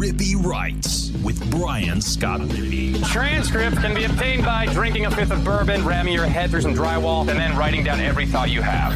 Rippy Writes with Brian Scott Rippy. Transcript can be obtained by drinking a fifth of bourbon, ramming your head through some drywall, and then writing down every thought you have.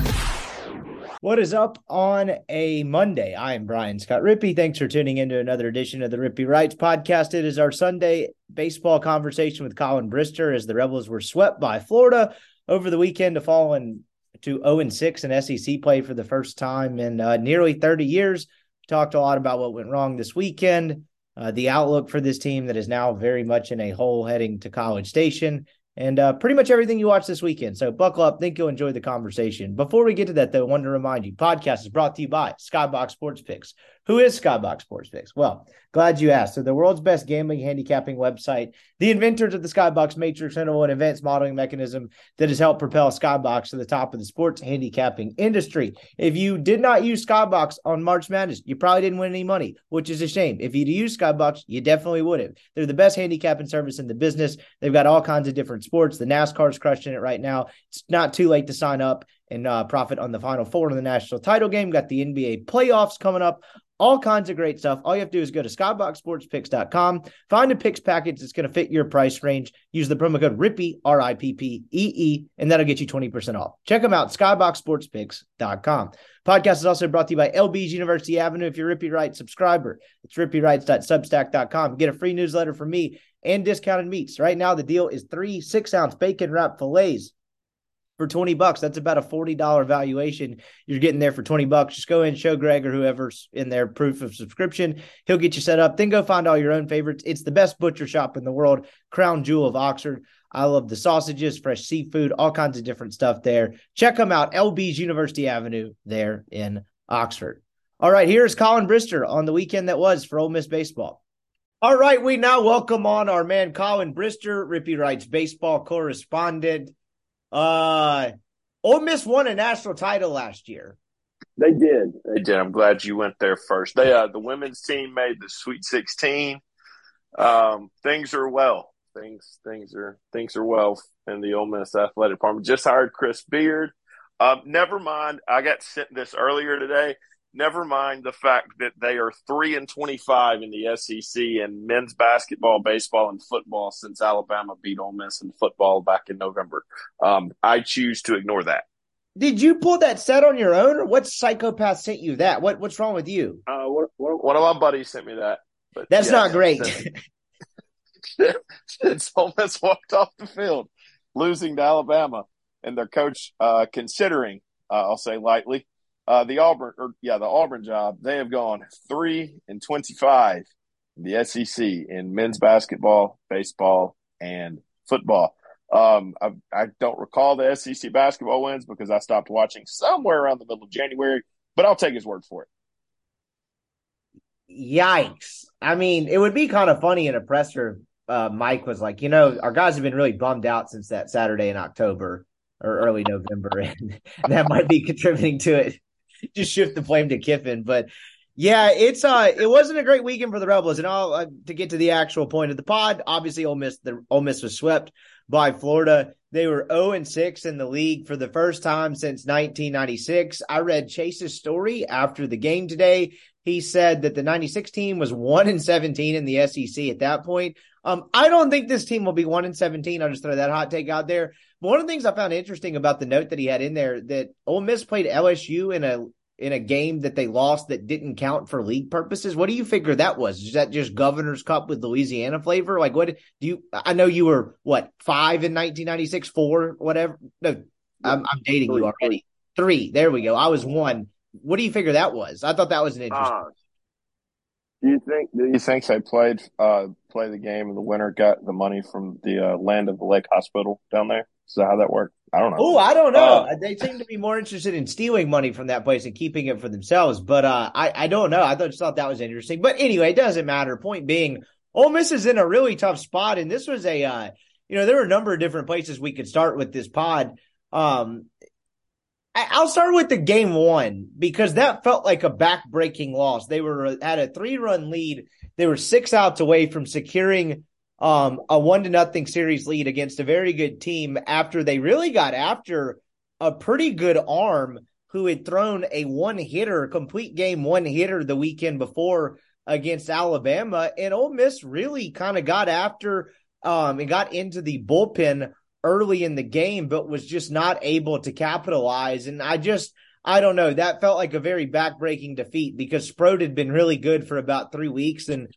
What is up on a Monday? I am Brian Scott Rippy. Thanks for tuning into another edition of the Rippy Writes podcast. It is our Sunday baseball conversation with Collin Brister as the Rebels were swept by Florida over the weekend to fall in to 0 6 in SEC play for the first time in uh, nearly 30 years. Talked a lot about what went wrong this weekend, uh, the outlook for this team that is now very much in a hole heading to College Station, and uh, pretty much everything you watch this weekend. So buckle up. Think you'll enjoy the conversation. Before we get to that, though, I wanted to remind you podcast is brought to you by Skybox Sports Picks. Who is Skybox Sports Picks? Well, glad you asked. So, the world's best gambling handicapping website, the inventors of the Skybox Matrix Interval and advanced modeling mechanism that has helped propel Skybox to the top of the sports handicapping industry. If you did not use Skybox on March Madness, you probably didn't win any money, which is a shame. If you'd used Skybox, you definitely would have. They're the best handicapping service in the business. They've got all kinds of different sports. The NASCAR's crushing it right now. It's not too late to sign up and uh, profit on the final four in the national title game. Got the NBA playoffs coming up all kinds of great stuff. All you have to do is go to skyboxsportspicks.com, find a picks package that's going to fit your price range. Use the promo code RIPPY, R I P P E E, and that'll get you 20% off. Check them out, skyboxsportspicks.com. Podcast is also brought to you by LB's University Avenue. If you're Rippy Writes subscriber, it's rippywrites.substack.com. Get a free newsletter from me and discounted meats. Right now, the deal is three six ounce bacon wrap fillets for 20 bucks. That's about a $40 valuation. You're getting there for 20 bucks. Just go in, show Greg or whoever's in there proof of subscription. He'll get you set up. Then go find all your own favorites. It's the best butcher shop in the world, Crown Jewel of Oxford. I love the sausages, fresh seafood, all kinds of different stuff there. Check them out. LB's University Avenue there in Oxford. All right, here's Collin Brister on the weekend that was for Ole Miss baseball. All right, we now welcome on our man Collin Brister, Rippy Writes baseball correspondent. Uh, Ole Miss won a national title last year. They did. They did. I'm glad you went there first. They uh, the women's team made the Sweet 16. Um, things are well. Things things are things are well in the Ole Miss athletic department. Just hired Chris Beard. Um, never mind. I got sent this earlier today. Never mind the fact that they are three and twenty-five in the SEC in men's basketball, baseball, and football since Alabama beat Ole Miss in football back in November. Um, I choose to ignore that. Did you pull that set on your own, or what psychopath sent you that? What What's wrong with you? Uh, what, what, one of my buddies sent me that. But That's not great. Since Ole Miss walked off the field, losing to Alabama, and their coach uh, considering, uh, I'll say lightly, uh, the Auburn, or yeah, the Auburn job, they have gone three and twenty-five in the SEC in men's basketball, baseball, and football. Um, I, I, don't recall the SEC basketball wins because I stopped watching somewhere around the middle of January, but I'll take his word for it. Yikes! I mean, it would be kind of funny in a presser. Uh, Mike was like, you know, our guys have been really bummed out since that Saturday in October or early November, and that might be contributing to it. just shift the blame to Kiffin. But yeah, it's uh, it wasn't a great weekend for the Rebels. And all uh, to get to the actual point of the pod, obviously Ole Miss, the Ole Miss was swept by Florida. They were 0 and 6 in the league for the first time since 1996. I read Chase's story after the game today. He said that the 96 team was 1 and 17 in the SEC at that point. Um, I don't think this team will be 1 and 17. I'll just throw that hot take out there. One of the things I found interesting about the note that he had in there that Ole Miss played LSU in a in a game that they lost that didn't count for league purposes. What do you figure that was? Is that just Governor's Cup with Louisiana flavor? Like, what do you? I know you were what five in 1996, four, whatever. No, I'm, I'm dating you already. Three. There we go. I was one. What do you figure that was? I thought that was an interesting. Uh, do you think? Do you think they played uh play the game and the winner got the money from the uh, land of the lake hospital down there? Is that how that worked? I don't know. Oh, I don't know. Uh, they seem to be more interested in stealing money from that place and keeping it for themselves. But uh, I, I don't know. I just thought that was interesting. But anyway, it doesn't matter. Point being, Ole Miss is in a really tough spot, and this was a, uh, you know, there were a number of different places we could start with this pod. Um, I'll start with the game one because that felt like a back-breaking loss. They were at a three-run lead. They were six outs away from securing um, a one to nothing series lead against a very good team after they really got after a pretty good arm who had thrown a one hitter, complete game one hitter the weekend before against Alabama, and Ole Miss really kind of got after um, and got into the bullpen early in the game, but was just not able to capitalize. And I just, I don't know, that felt like a very backbreaking defeat because Sproat had been really good for about three weeks and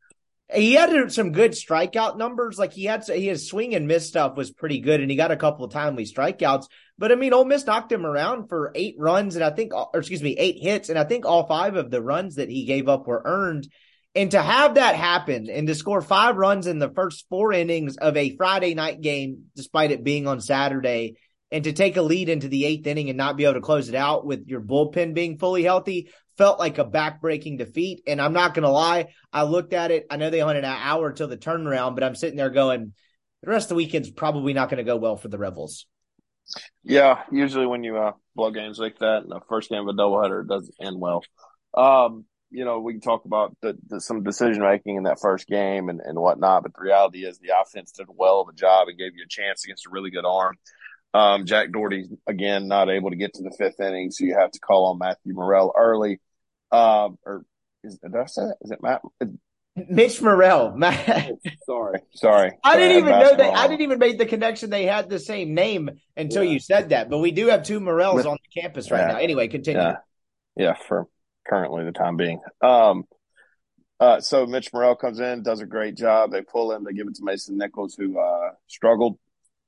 he had some good strikeout numbers. Like he had, his swing and miss stuff was pretty good, and he got a couple of timely strikeouts. But I mean, Ole Miss knocked him around for eight runs, and I think, or excuse me, eight hits, and I think all five of the runs that he gave up were earned. And to have that happen and to score five runs in the first four innings of a Friday night game, despite it being on Saturday, and to take a lead into the eighth inning and not be able to close it out with your bullpen being fully healthy felt like a backbreaking defeat. And I'm not going to lie, I looked at it. I know they only an hour till the turnaround, but I'm sitting there going, the rest of the weekend's probably not going to go well for the Rebels. Yeah, usually when you uh, blow games like that the first game of a doubleheader, doesn't end well. Um, you know, we can talk about the, the, some decision making in that first game and, and whatnot, but the reality is the offense did well of a job and gave you a chance against a really good arm. Um, Jack Dougherty, again, not able to get to the fifth inning, so you have to call on Matthew Murrell early. Um, or is, did I say that? Is it Matt? Mitch Murrell. Matt. sorry, sorry. I didn't even know that. I didn't even make the connection they had the same name until yeah. you said that. But we do have two With, on the campus right yeah. now. Anyway, continue. Yeah. yeah, for currently the time being. Um, uh, so Mitch Murrell comes in, does a great job. They pull him, they give it to Mason Nichols, who uh, struggled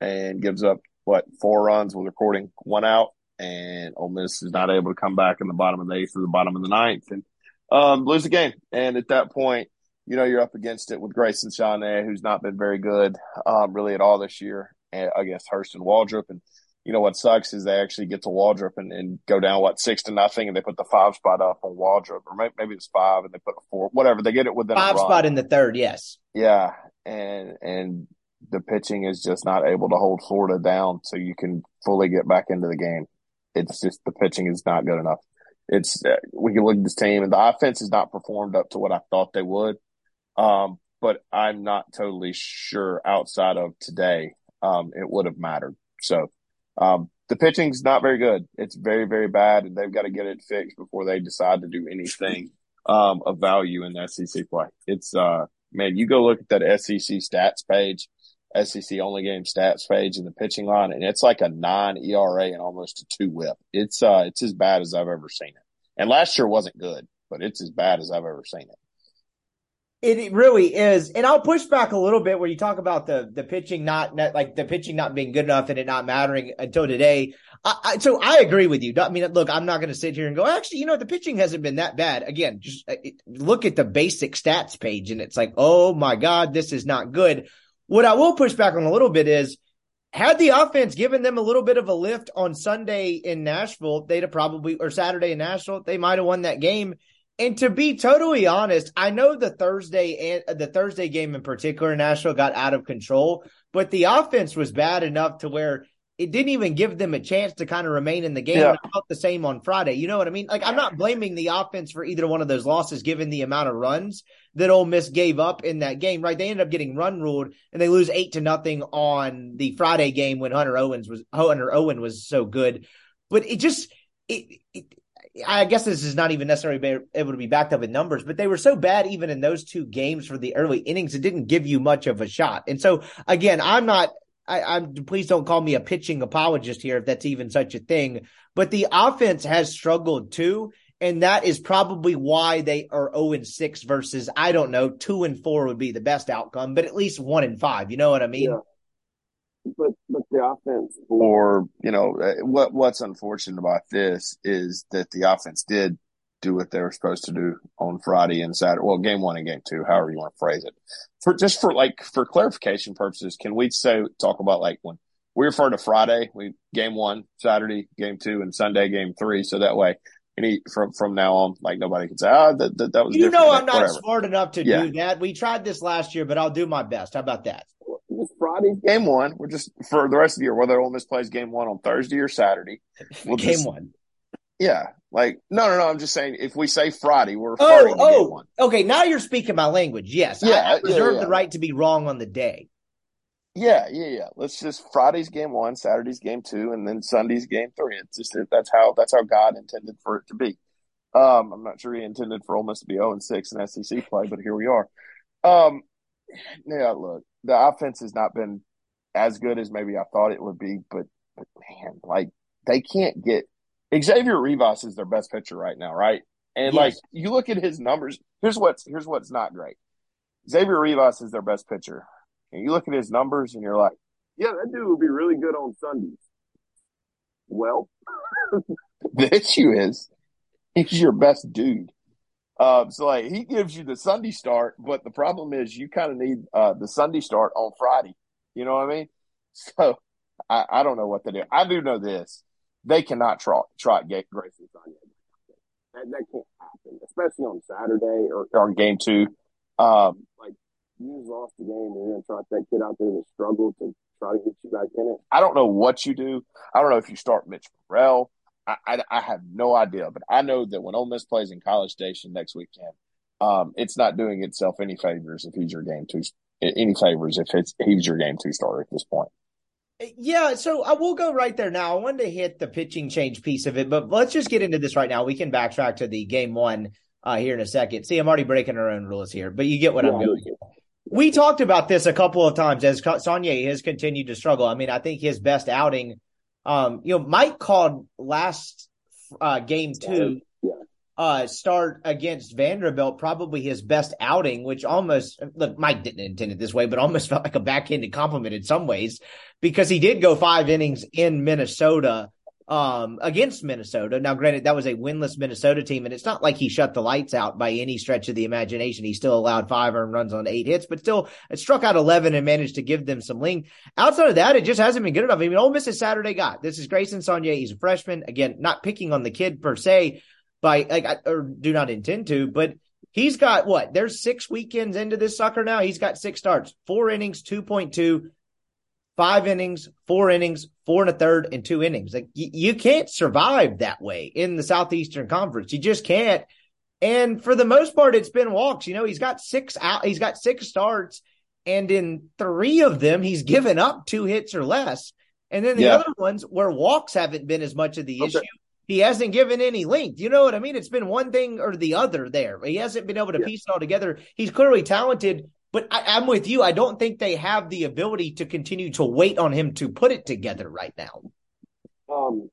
and gives up what four runs with recording one out, and Ole Miss is not able to come back in the bottom of the eighth or the bottom of the ninth and um, lose the game. And at that point, you know you're up against it with Grayson Saunier, who's not been very good um, really at all this year against Hurston Waldrep, and you know what sucks is they actually get to Waldrep and, and, go down what six to nothing, and they put the five spot up on Waldrep, or maybe, maybe it's five, and they put a four, whatever. They get it within five spot in the third, yes. Yeah, and and the pitching is just not able to hold Florida down, so you can fully get back into the game. It's just the pitching is not good enough. It's uh, we can look at this team, and the offense has not performed up to what I thought they would. Um, but I'm not totally sure outside of today, um, it would have mattered. So um, the pitching's not very good. It's very, very bad, and they've got to get it fixed before they decide to do anything um, of value in the SEC play. It's uh, man, you go look at that SEC stats page, SEC only game stats page in the pitching line, and it's like a nine ERA and almost a two WHIP. It's uh, it's as bad as I've ever seen it. And last year wasn't good, but it's as bad as I've ever seen it. It really is, and I'll push back a little bit where you talk about the the pitching not, not like the pitching not being good enough and it not mattering until today. I, I, so I agree with you. I mean, look, I'm not going to sit here and go, actually, you know, the pitching hasn't been that bad. Again, just uh, look at the basic stats page, and it's like, oh my god, this is not good. What I will push back on a little bit is, had the offense given them a little bit of a lift on Sunday in Nashville, they'd have probably or Saturday in Nashville, they might have won that game. And to be totally honest, I know the Thursday and the Thursday game in particular, in Nashville got out of control, but the offense was bad enough to where it didn't even give them a chance to kind of remain in the game. Yeah. I felt the same on Friday. You know what I mean? Like I'm not blaming the offense for either one of those losses, given the amount of runs that Ole Miss gave up in that game. Right? They ended up getting run ruled, and they lose eight to nothing on the Friday game when Hunter Owens was Hunter Owen was so good. But it just it, it I guess this is not even necessarily able to be backed up in numbers, but they were so bad even in those two games for the early innings, it didn't give you much of a shot. And so again, I'm not. I, am please don't call me a pitching apologist here if that's even such a thing. But the offense has struggled too, and that is probably why they are 0 and 6 versus I don't know, 2 and 4 would be the best outcome, but at least 1 and 5. You know what I mean? Yeah but but the offense for you know uh, what what's unfortunate about this is that the offense did do what they were supposed to do on Friday and Saturday. Well, game one and game two, however you want to phrase it. For just for like for clarification purposes, can we say talk about like when we refer to Friday, we game one, Saturday, game two, and Sunday, game three, so that way any from from now on, like nobody can say, "Ah, that that, that was." You know, I'm not whatever. smart enough to yeah. do that. We tried this last year, but I'll do my best. How about that? Friday's game one. We're just for the rest of the year, whether Ole Miss plays game one on Thursday or Saturday. We'll game just, one. Yeah, like no, no, no. I'm just saying if we say Friday, we're oh, oh, okay. Now you're speaking my language. Yes, yeah, I, I reserve yeah, yeah. the right to be wrong on the day. Yeah, yeah, yeah. Let's just Friday's game one, Saturday's game two, and then Sunday's game three. It's just that's how that's how God intended for it to be. Um, I'm not sure he intended for Ole Miss to be 0 and 6 in SEC play, but here we are. Um, yeah, look, the offense has not been as good as maybe I thought it would be, but, but man, like they can't get Xavier Rivas is their best pitcher right now, right? And yes. like you look at his numbers, here's what's here's what's not great. Xavier Rivas is their best pitcher. And you look at his numbers and you're like, yeah, that dude would be really good on Sundays. Well, the issue is he's your best dude. Um, so like he gives you the Sunday start, but the problem is you kind of need uh, the Sunday start on Friday. You know what I mean? So I, I don't know what to do. I do know this: they cannot trot trot Grayson Saunier. That, that can't happen, especially on Saturday or, or game two. Um, like you lost the game and you're gonna trot that kid out there to struggle to try to get you back in it. I don't know what you do. I don't know if you start Mitch Murrell. I, I, I, have no idea, but I know that when Ole Miss plays in College Station next weekend, um, it's not doing itself any favors if he's your game two, any favors if it's he's your game two starter at this point. Yeah, so I will go right there now. I wanted to hit the pitching change piece of it, but let's just get into this right now. We can backtrack to the game one uh, here in a second. See, I'm already breaking our own rules here, but you get what yeah, I'm going. We talked about this a couple of times as Saunier has continued to struggle. I mean, I think his best outing um, you know, Mike called last uh, game two. Uh, start against Vanderbilt probably his best outing, which almost look Mike didn't intend it this way, but almost felt like a backhanded compliment in some ways because he did go five innings in Minnesota um, against Minnesota. Now, granted, that was a winless Minnesota team, and it's not like he shut the lights out by any stretch of the imagination. He still allowed five earned runs on eight hits, but still struck out 11 and managed to give them some length. Outside of that, it just hasn't been good enough. I mean, Ole Miss is Saturday guy. This is Grayson Saunier. He's a freshman. Again, not picking on the kid per se, by like, or do not intend to, but he's got what? There's six weekends into this sucker now. He's got six starts, four innings, 2.2 five innings, four innings, four and a third, and two innings. Like y- you can't survive that way in the Southeastern Conference. You just can't. And for the most part, it's been walks. You know, he's got six out, he's got six starts, and in three of them, he's given up two hits or less. And then the yeah. other ones where walks haven't been as much of the okay. issue. He hasn't given any length. You know what I mean? It's been one thing or the other there. He hasn't been able to yeah. piece it all together. He's clearly talented, but I, am with you. I don't think they have the ability to continue to wait on him to put it together right now. Um,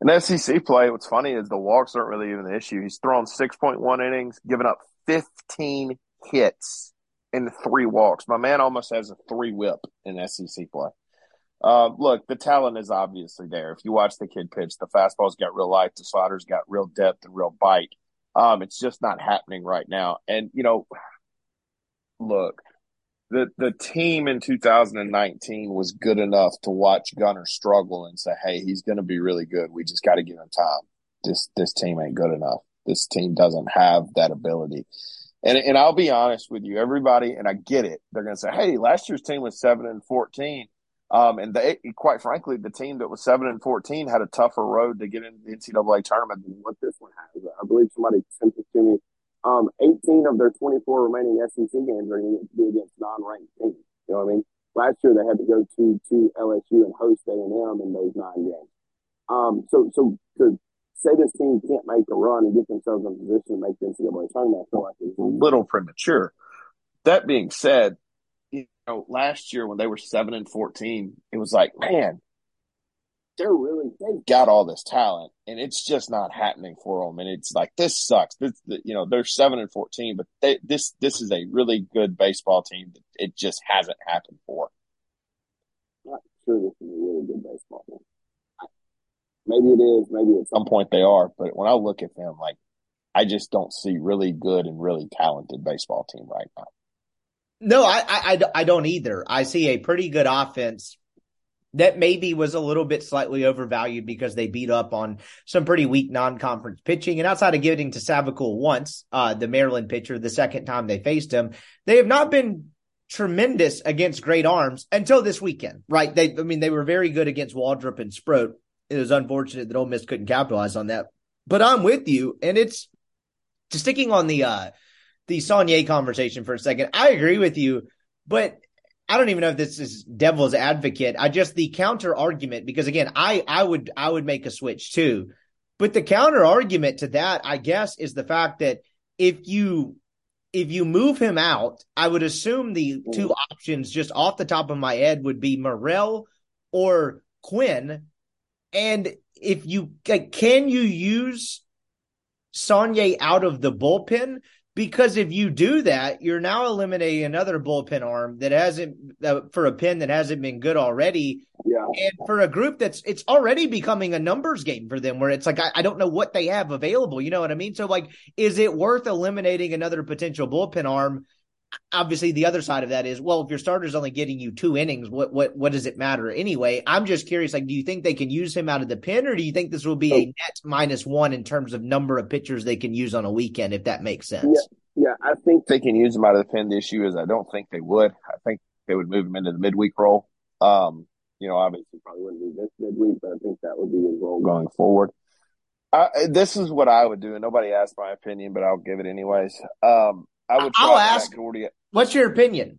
in SEC play, what's funny is the walks aren't really even the issue. He's thrown 6.1 innings, given up 15 hits in three walks. My man almost has a three whip in SEC play. Uh, look, the talent is obviously there. If you watch the kid pitch, the fastball's got real life, the slider's got real depth and real bite. Um, it's just not happening right now. And, you know, look, the the team in 2019 was good enough to watch Gunnar struggle and say, "Hey, he's going to be really good. We just got to give him time. This this team ain't good enough. This team doesn't have that ability." And and I'll be honest with you, everybody, and I get it. They're going to say, "Hey, last year's team was seven and 14." Um, and they, quite frankly, the team that was seven and fourteen had a tougher road to get into the NCAA tournament than what this one has. I believe somebody sent it to me um, 18 of their 24 remaining SEC games are going to be against non-ranked teams. You know what I mean? Last year they had to go to to LSU and host A and M in those nine games. Um, so so to say this team can't make a run and get themselves in position to make the NCAA tournament, I feel like it's a little premature. That being said, know, last year when they were seven and 14, it was like, man, they're really they've got all this talent and it's just not happening for them and it's like this sucks. This you know they're 7 and 14 but they, this this is a really good baseball team that it just hasn't happened for. Not sure this is a really good baseball team. Maybe it is maybe at some point they are but when i look at them like i just don't see really good and really talented baseball team right now no I, I i don't either i see a pretty good offense that maybe was a little bit slightly overvalued because they beat up on some pretty weak non-conference pitching. And outside of giving to Savacool once, uh, the Maryland pitcher, the second time they faced him, they have not been tremendous against great arms until this weekend, right? They, I mean, they were very good against Waldrep and Sproat. It was unfortunate that Ole Miss couldn't capitalize on that. But I'm with you, and it's sticking on the uh the Saunier conversation for a second. I agree with you, but I don't even know if this is devil's advocate. I just the counter argument because again, I I would I would make a switch too. But the counter argument to that, I guess, is the fact that if you if you move him out, I would assume the two mm. options just off the top of my head would be Murrell or Quinn. And if you like, can you use Saunier out of the bullpen? Because if you do that, you're now eliminating another bullpen arm that hasn't uh, for a pin that hasn't been good already. Yeah. And for a group that's it's already becoming a numbers game for them where it's like I, I don't know what they have available. You know what I mean? So like, is it worth eliminating another potential bullpen arm? Obviously, the other side of that is well, if your starter's only getting you two innings, what what what does it matter anyway? I'm just curious. Like, do you think they can use him out of the pen, or do you think this will be a net minus one in terms of number of pitchers they can use on a weekend, if that makes sense? Yeah, yeah, I think they can use him out of the pen. The issue is I don't think they would. I think they would move him into the midweek role. Um, you know, obviously probably wouldn't be this midweek, but I think that would be his role going forward. I, this is what I would do, and nobody asked my opinion, but I'll give it anyways. Um, I would. I'll ask. Doherty. What's your opinion?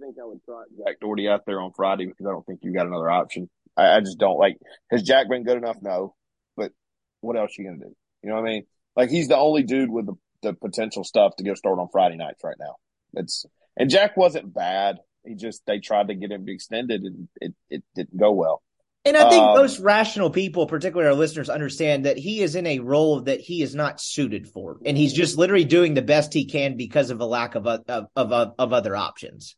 I think I would trot Jack Doherty out there on Friday because I don't think you got another option. I, I just don't like. Has Jack been good enough? No, but what else you gonna do? You know what I mean? Like he's the only dude with the, the potential stuff to go start on Friday nights right now. It's and Jack wasn't bad. He just they tried to get him extended and it, it didn't go well. And I think Um, most rational people, particularly our listeners, understand that he is in a role that he is not suited for, and he's just literally doing the best he can because of a lack of of of, of, of other options.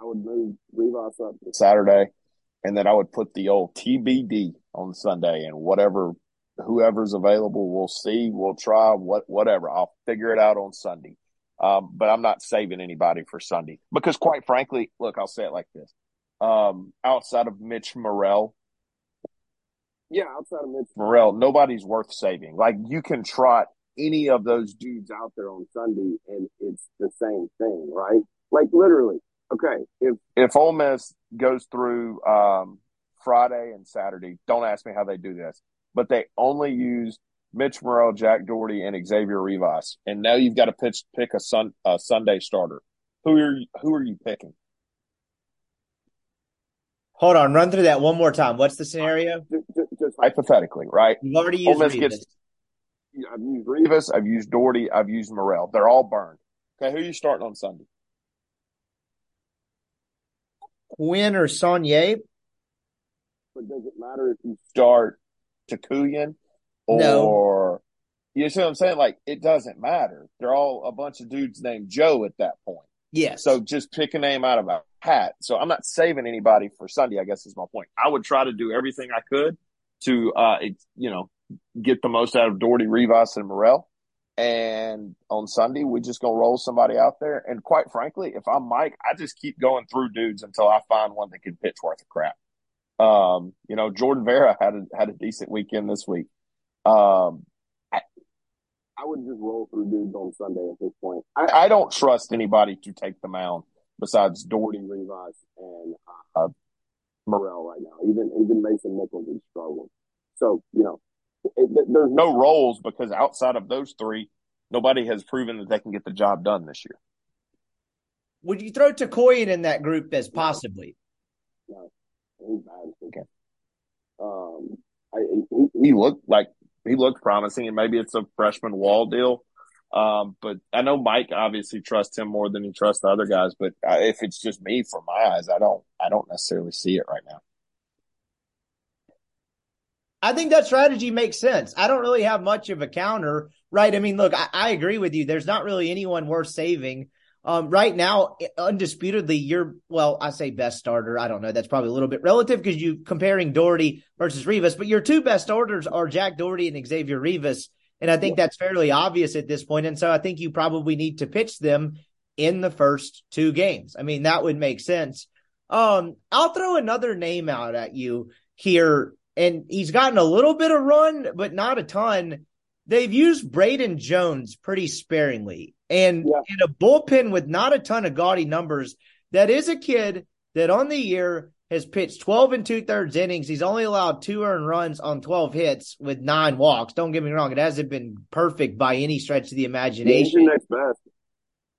I would move Rivas up to Saturday, and then I would put the old TBD on Sunday, and whatever whoever's available, we'll see, we'll try, what whatever. I'll figure it out on Sunday. Um, but I'm not saving anybody for Sunday because, quite frankly, look, I'll say it like this: um, outside of Mitch Murrell, yeah, outside of Mitch Murrell, nobody's worth saving. Like you can trot any of those dudes out there on Sunday, and it's the same thing, right? Like literally, okay, if if Ole Miss goes through um, Friday and Saturday, don't ask me how they do this, but they only use Mitch Murrell, Jack Doherty, and Xavier Rivas, and now you've got to pitch pick a sun a Sunday starter. Who are you, who are you picking? Hold on, run through that one more time. What's the scenario? Just, just, just hypothetically, right? You've already Ole used Miss gets- I've used Rivas, I've used Doherty, I've used Murrell. They're all burned. Okay, who are you starting on Sunday? Quinn or Saunier. But does it matter if you start Tookoian No. or you see what I'm saying? Like it doesn't matter. They're all a bunch of dudes named Joe at that point. Yes. So just pick a name out of a hat. So I'm not saving anybody for Sunday. I guess is my point. I would try to do everything I could to, uh, you know, get the most out of Doherty, Rivas, and Murrell. And on Sunday, we're just gonna roll somebody out there. And quite frankly, if I'm Mike, I just keep going through dudes until I find one that can pitch worth a crap. Um, you know, Jordan Vera had a had a decent weekend this week. Um, I, I would just roll through dudes on Sunday at this point. I, I don't trust anybody to take the mound besides Doherty, Rivas, and uh, Murrell right now. Even even Mason Nichols is struggling. So you know, it- there's no roles because outside of those three, nobody has proven that they can get the job done this year. Would you throw Tookoian in that group as possibly? No, he's bad. Okay. Um, I, he, he looked like he looked promising, and maybe it's a freshman wall deal. Um, but I know Mike obviously trusts him more than he trusts the other guys. But uh, if it's just me, from my eyes, I don't, I don't necessarily see it right now. I think that strategy makes sense. I don't really have much of a counter, right? I mean, look, I, I agree with you. There's not really anyone worth saving. Um, right now, undisputedly, you're, well, I say best starter. I don't know. That's probably a little bit relative because you comparing Doherty versus Rivas, but your two best starters are Jack Doherty and Xavier Rivas. And I think that's fairly obvious at this point. And so I think you probably need to pitch them in the first two games. I mean, that would make sense. Um, I'll throw another name out at you here and he's gotten a little bit of run, but not a ton. They've used Braden Jones pretty sparingly. And Yeah. in a bullpen with not a ton of gaudy numbers, that is a kid that on the year has pitched 12 and two thirds innings. He's only allowed two earned runs on 12 hits with nine walks. Don't get me wrong. It hasn't been perfect by any stretch of the imagination. next best.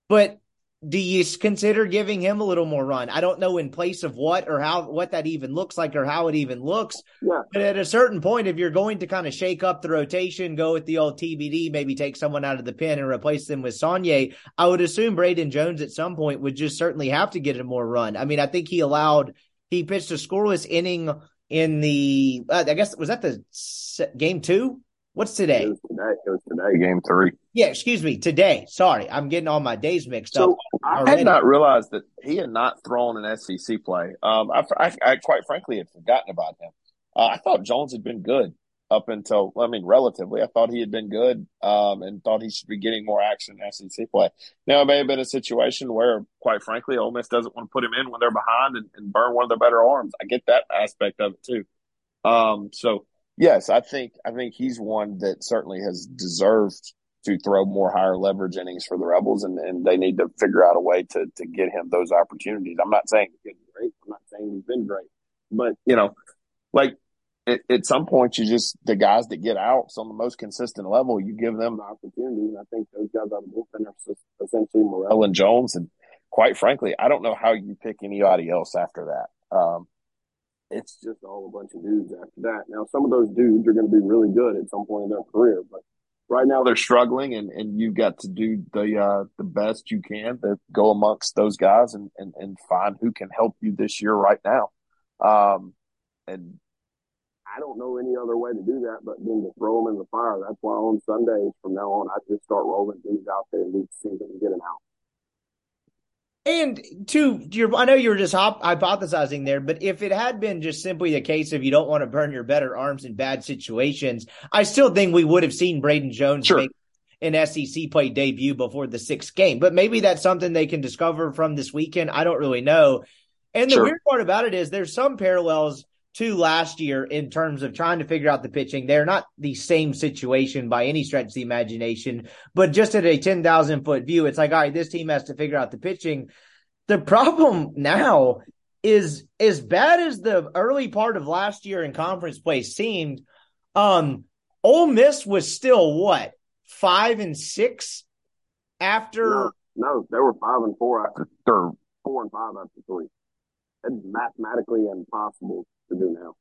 But do you consider giving him a little more run? I don't know in place of what or how what that even looks like or how it even looks. Yeah. But at a certain point, if you're going to kind of shake up the rotation, go with the old TBD, maybe take someone out of the pen and replace them with Saunier, I would assume Braden Jones at some point would just certainly have to get a more run. I mean, I think he allowed he pitched a scoreless inning in the uh, I guess was that the game two What's today? It was today. It was today, game three. Yeah, excuse me, today. Sorry, I'm getting all my days mixed so up. I already. had not realized that he had not thrown an SEC play. Um, I, I, I quite frankly had forgotten about him. Uh, I thought Jones had been good up until, I mean, relatively. I thought he had been good um, and thought he should be getting more action in SEC play. Now, it may have been a situation where, quite frankly, Ole Miss doesn't want to put him in when they're behind and, and burn one of their better arms. I get that aspect of it too. Um, so yes, I think I think he's one that certainly has deserved to throw more higher leverage innings for the Rebels, and, and they need to figure out a way to to get him those opportunities. I'm not saying he's been great. I'm not saying he's been great, but you know, like at, at some point, you just the guys that get outs on the most consistent level, you give them the opportunity, and I think those guys out of bullpen are essentially Murrell and Jones, and quite frankly, I don't know how you pick anybody else after that. Um, it's just all a bunch of dudes after that. Now, some of those dudes are going to be really good at some point in their career, but right now they're struggling, and, and you've got to do the uh, the best you can to go amongst those guys and, and, and find who can help you this year right now. Um, and I don't know any other way to do that but then to throw them in the fire. That's why on Sundays from now on, I just start rolling dudes out there and see if they can get them out. And to your, I know you were just hop, hypothesizing there, but if it had been just simply the case of you don't want to burn your better arms in bad situations, I still think we would have seen Braden Jones Sure. make an SEC play debut before the sixth game. But maybe that's something they can discover from this weekend. I don't really know. And the Sure. weird part about it is there's some parallels to last year in terms of trying to figure out the pitching. They're not the same situation by any stretch of the imagination, but just at a 10,000 foot view, it's like, all right, this team has to figure out the pitching. The problem now is as bad as the early part of last year in conference play seemed, um, Ole Miss was still what five and six after No, no, they were five and four after, or four and five after three. It's mathematically impossible to do now.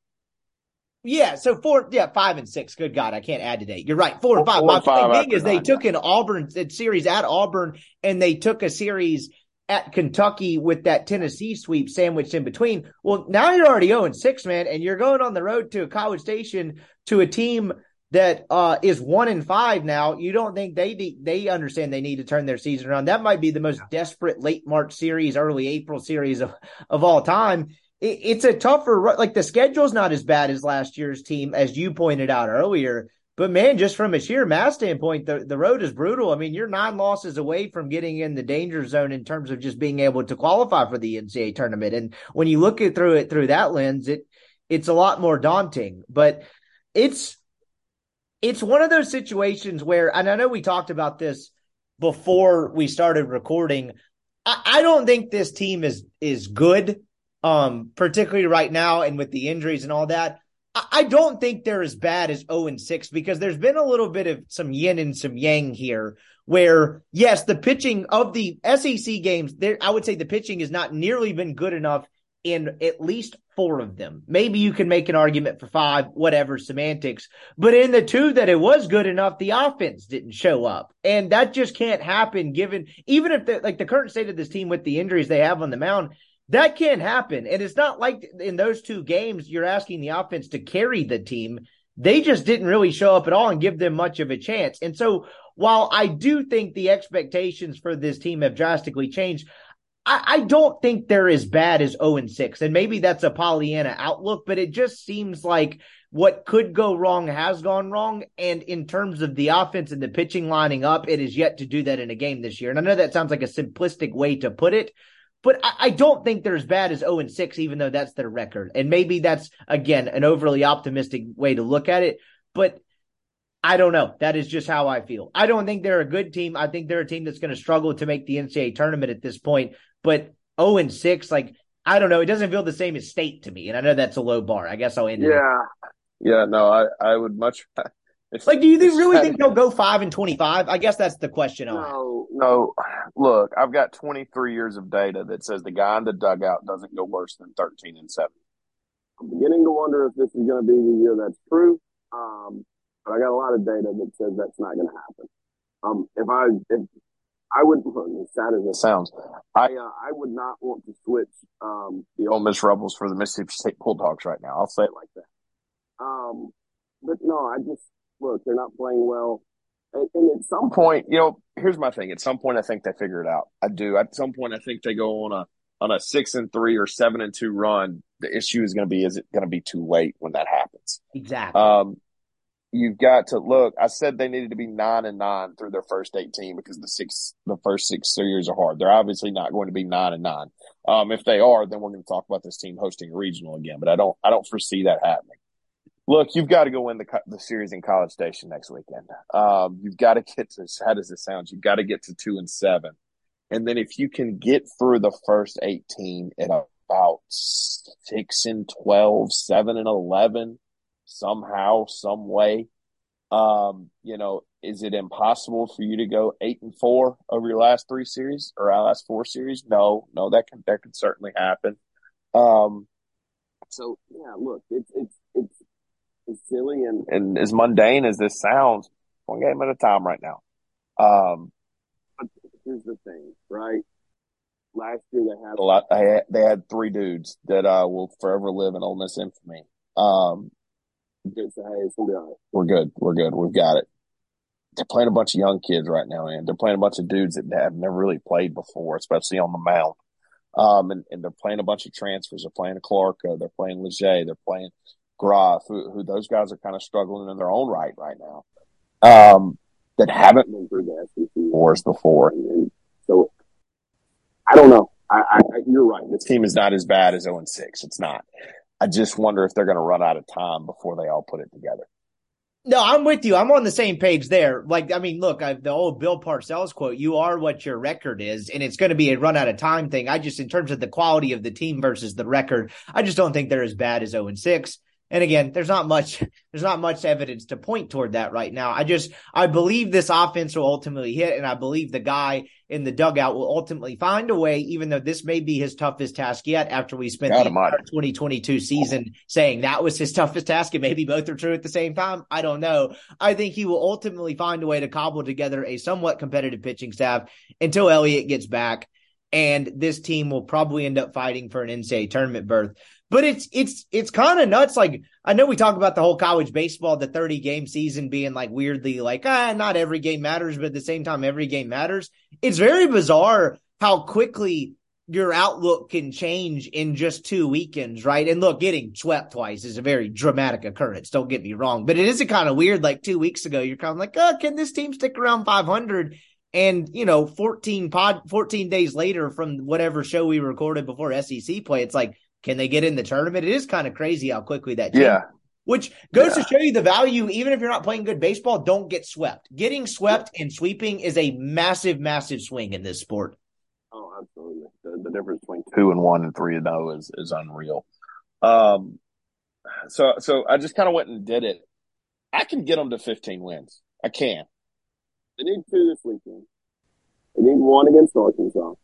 Yeah, so four, yeah, five and six. Good God, I can't add today. You're right, four and five. four My five point being after is they nine, took an Auburn uh, series at Auburn, and they took a series at Kentucky with that Tennessee sweep sandwiched in between. Well, now you're already zero and six, man, and you're going on the road to a College Station to a team that uh, is one in five now. You don't think they de- they understand they need to turn their season around? That might be the most desperate late March series, early April series of of all time it, it's a tougher like the schedule's not as bad as last year's team as you pointed out earlier but man just from a sheer math standpoint the, the road is brutal i mean you're nine losses away from getting in the danger zone in terms of just being able to qualify for the ncaa tournament and when you look at through it through that lens it it's a lot more daunting but it's it's one of those situations where and i know we talked about this before we started recording I, I don't think this team is is good um, particularly right now and with the injuries and all that. I, I don't think they're as bad as 0 and 6 because there's been a little bit of some yin and some yang here where, yes, the pitching of the SEC games, there, I would say the pitching has not nearly been good enough in at least four of them. Maybe you can make an argument for five, whatever semantics. But in the two that it was good enough, the offense didn't show up. And that just can't happen given, even if the, like the current state of this team with the injuries they have on the mound, that can't happen. And it's not like in those two games, you're asking the offense to carry the team. They just didn't really show up at all and give them much of a chance. And so while I do think the expectations for this team have drastically changed, I, I don't think they're as bad as 0 and 6. And maybe that's a Pollyanna outlook, but it just seems like what could go wrong has gone wrong. And in terms of the offense and the pitching lining up, it is yet to do that in a game this year. And I know that sounds like a simplistic way to put it, but I, I don't think they're as bad as 0 and 6, even though that's their record. And maybe that's, again, an overly optimistic way to look at it. But I don't know. That is just how I feel. I don't think they're a good team. I think they're a team that's going to struggle to make the NCAA tournament at this point. But 0 and 6, like, I don't know. It doesn't feel the same as state to me. And I know that's a low bar. I guess I'll end it. Yeah, yeah. No, I I would much If, Like, do you think, really think they'll go five and twenty-five? I guess that's the question. No, no. Look, I've got 23 years of data that says the guy in the dugout doesn't go worse than 13 and 7. I'm beginning to wonder if this is going to be the year that's true. Um, but I got a lot of data that says that's not going to happen. Um, if I, if I would, as sad as it sounds, I, uh, I would not want to switch, um, the Ole Miss Rebels for the Mississippi State Bulldogs right now. I'll say it like that. Um, but no, I just, look, they're not playing well. And, and at some point, you know, here's my thing. At some point, I think they figure it out. I do. At some point, I think they go on a on a six and three or seven and two run. The issue is going to be: is it going to be too late when that happens? Exactly. Um, you've got to look. I said they needed to be nine and nine through their first eighteen because the six, the first six series are hard. They're obviously not going to be nine and nine. Um, if they are, then we're going to talk about this team hosting a regional again. But I don't, I don't foresee that happening. Look, you've got to go win the the series in College Station next weekend. Um, you've got to get to how does this sound? You've got to get to two and seven, and then if you can get through the first eighteen at about six and 12, 7 and eleven, somehow, some way, um, you know, is it impossible for you to go eight and four over your last three series or our last four series? No, no, that can that can certainly happen. Um, so yeah, look, it's it's it's it's silly and, and as mundane as this sounds, one game at a time right now. Um, but here's the thing, right? Last year they had a lot. They had, they had three dudes that uh, will forever live in Ole Miss infamy. Um, good say, hey, it's gonna be all right. We're good. We're good. We've got it. They're playing a bunch of young kids right now, and they're playing a bunch of dudes that have never really played before, especially on the mound. Um, and, and they're playing a bunch of transfers. They're playing Calarco. They're playing Leger. They're playing Groff, who, who those guys are kind of struggling in their own right right now. Um, that haven't been through the SEC wars before. And, and so I don't know. I, I, you're right. This team is not as bad as 0 6. It's not. I just wonder if they're going to run out of time before they all put it together. No, I'm with you. I'm on the same page there. Like, I mean, look, I, the old Bill Parcells quote, you are what your record is, and it's going to be a run out of time thing. I just, in terms of the quality of the team versus the record, I just don't think they're as bad as 0 6. And again, there's not much, there's not much evidence to point toward that right now. I just, I believe this offense will ultimately hit, and I believe the guy in the dugout will ultimately find a way, even though this may be his toughest task yet after we spent God the almighty. entire 2022 season saying that was his toughest task, and maybe both are true at the same time. I don't know. I think he will ultimately find a way to cobble together a somewhat competitive pitching staff until Elliott gets back. And this team will probably end up fighting for an NCAA tournament berth. But it's it's it's kind of nuts. Like I know we talk about the whole college baseball, the 30 game season being like weirdly like ah, not every game matters, but at the same time, every game matters. It's very bizarre how quickly your outlook can change in just two weekends, right? And look, getting swept twice is a very dramatic occurrence. Don't get me wrong, but it is a kind of weird. Like two weeks ago, you're kind of like, oh, can this team stick around 500? And you know, 14 pod, 14 days later from whatever show we recorded before SEC play, it's like, can they get in the tournament? It is kind of crazy how quickly that changes. Yeah. Which goes Yeah. to show you the value, even if you're not playing good baseball, don't get swept. Getting swept and sweeping is a massive, massive swing in this sport. Oh, absolutely. The, the difference between two and one and three and zero is is unreal. Um, so so I just kind of went and did it. I can get them to 15 wins. I can. They need two this weekend. They need one against Arkansas.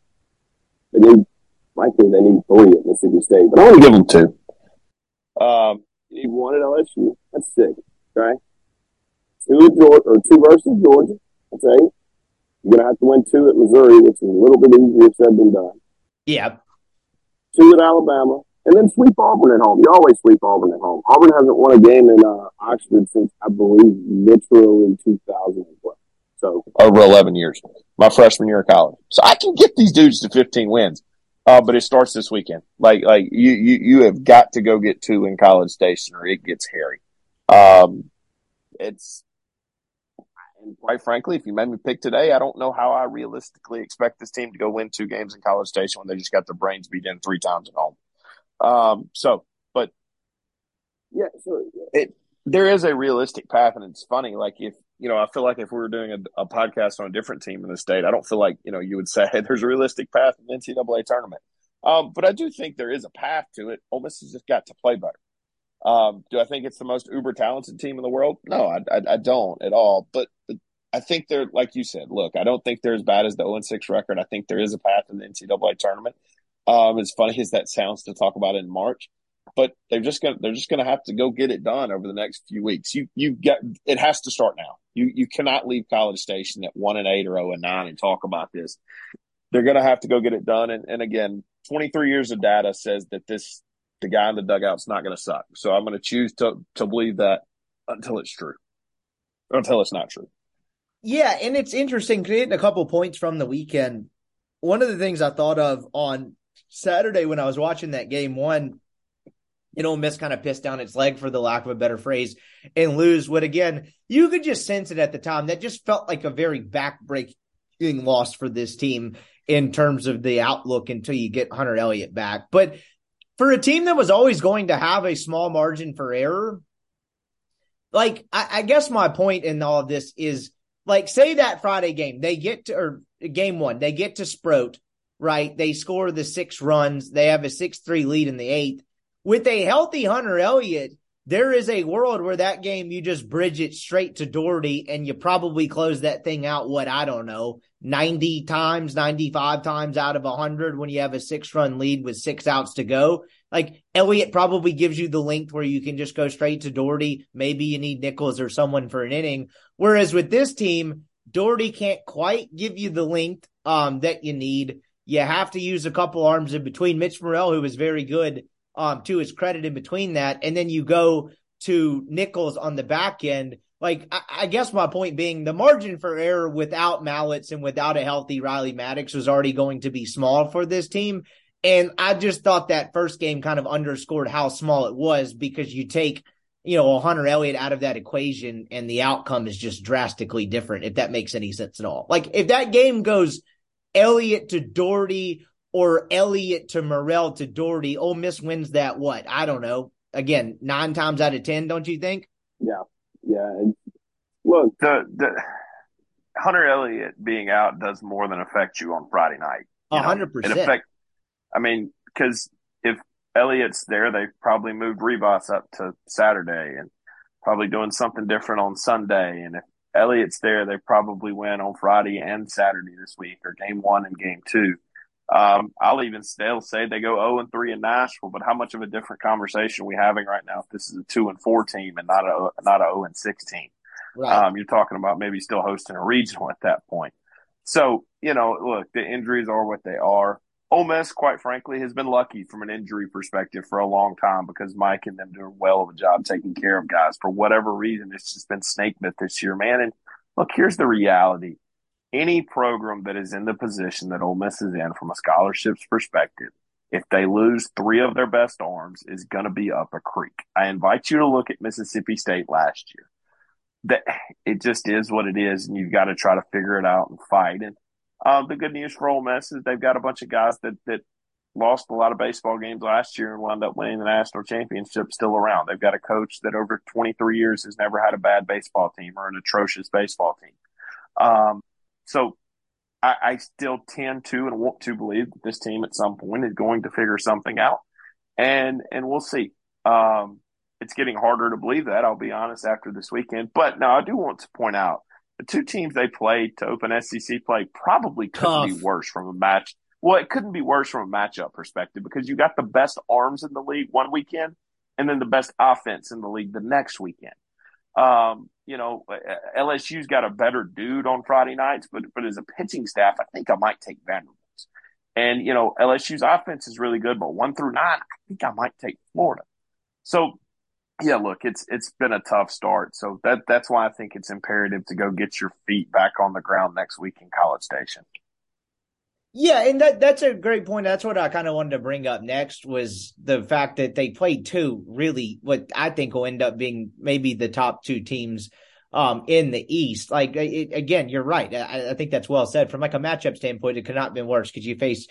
They need, likely, they need three at Mississippi State, but I want to give them two. Um, you need one at LSU. That's six, right? Two at Georgia, or two versus Georgia. That's eight. You're gonna have to win two at Missouri, which is a little bit easier said than done. Yeah. Two at Alabama, and then sweep Auburn at home. You always sweep Auburn at home. Auburn hasn't won a game in uh, Oxford since I believe literally 2012. So over 11 years, my freshman year of college. So I can get these dudes to 15 wins. Uh, but it starts this weekend. Like, like you, you, you have got to go get two in College Station, or it gets hairy. Um, it's and quite frankly, if you made me pick today, I don't know how I realistically expect this team to go win two games in College Station when they just got their brains beat in three times at home. Um, so, but yeah, so it there is a realistic path, and it's funny. Like if you know, I feel like if we were doing a, a podcast on a different team in the state, I don't feel like you know you would say hey, there's a realistic path in the NCAA tournament. Um, but I do think there is a path to it. Ole Miss has just got to play better. Um, do I think it's the most uber talented team in the world? No, I, I, I don't at all. But, but, I think they're like you said. Look, I don't think they're as bad as the 0 6 record. I think there is a path in the NCAA tournament. Um, as funny as that sounds to talk about in March, but they're just gonna they're just gonna have to go get it done over the next few weeks. You you get it has to start now. You you cannot leave College Station at one and eight or zero and nine and talk about this. They're gonna have to go get it done. And and again, 23 years of data says that this the guy in the dugout's not going to suck. So I'm going to choose to to believe that until it's true, until it's not true. Yeah, and it's interesting creating a couple points from the weekend. One of the things I thought of on Saturday when I was watching that game one, you know, Miss kind of pissed down its leg for the lack of a better phrase and lose. What again, you could just sense it at the time. That just felt like a very backbreaking loss for this team in terms of the outlook until you get Hunter Elliott back. But for a team that was always going to have a small margin for error, like I, I guess my point in all of this is like say that Friday game, they get to or game one, they get to Sproat, right? They score the six runs, they have a six three lead in the eighth. With a healthy Hunter Elliott, there is a world where that game you just bridge it straight to Dougherty and you probably close that thing out, what I don't know, 90 times, 95 times out of 100 when you have a six run lead with six outs to go. Like Elliott probably gives you the length where you can just go straight to Dougherty. Maybe you need Nichols or someone for an inning. Whereas with this team, Dougherty can't quite give you the length um, that you need. You have to use a couple arms in between. Mitch Murrell, who was very good um, to his credit in between that. And then you go to Nichols on the back end. Like, I, I, guess my point being the margin for error without Mallitz and without a healthy Riley Maddox was already going to be small for this team. And I just thought that first game kind of underscored how small it was because you take, you know, a Hunter Elliott out of that equation and the outcome is just drastically different, if that makes any sense at all. Like, if that game goes Elliott to Dougherty or Elliott to Murrell to Dougherty, Ole Miss wins that what? I don't know. Again, nine times out of ten, don't you think? Yeah, yeah. Look, the the Hunter Elliott being out does more than affect you on Friday night. A hundred percent. It affect. I mean, because if Elliott's there, they probably moved Rivas up to Saturday and probably doing something different on Sunday. And if Elliott's there, they probably win on Friday and Saturday this week, or game one and game two. Um, I'll even still say they go 0 and 3 in Nashville, but how much of a different conversation are we having right now if this is a 2 and 4 team and not a not a 0 and 6 team? Right. Um, you're talking about maybe still hosting a regional at that point. So, you know, look, the injuries are what they are. Ole Miss, quite frankly, has been lucky from an injury perspective for a long time because Mike and them do well of a job taking care of guys. For whatever reason, it's just been snake bit this year, man. And look, here's the reality any program that is in the position that Ole Miss is in from a scholarships perspective, if they lose three of their best arms, is going to be up a creek. I invite you to look at Mississippi State last year. That it just is what it is, and you've got to try to figure it out and fight. And uh, the good news for Ole Miss is they've got a bunch of guys that that lost a lot of baseball games last year and wound up winning the national championship still around. They've got a coach that over 23 years has never had a bad baseball team or an atrocious baseball team. Um, so I, I still tend to and want to believe that this team at some point is going to figure something out, and and we'll see. Um, it's getting harder to believe that. I'll be honest after this weekend, but now I do want to point out the two teams they played to open SEC play probably couldn't Tough. be worse from a match. Well, it couldn't be worse from a matchup perspective because you got the best arms in the league one weekend and then the best offense in the league the next weekend. Um, you know, uh, uh, LSU's got a better dude on Friday nights, but but as a pitching staff, I think I might take Vanderbilt. And you know, LSU's offense is really good, but one through nine, I think I might take Florida. So, yeah, look, it's it's been a tough start. So that that's why I think it's imperative to go get your feet back on the ground next week in College Station. Yeah, and that that's a great point. That's what I kind of wanted to bring up next was the fact that they played two really what I think will end up being maybe the top two teams um, in the East. Like it, again, you're right. I, I, think that's well said. From like a matchup standpoint, it could not have been worse because you face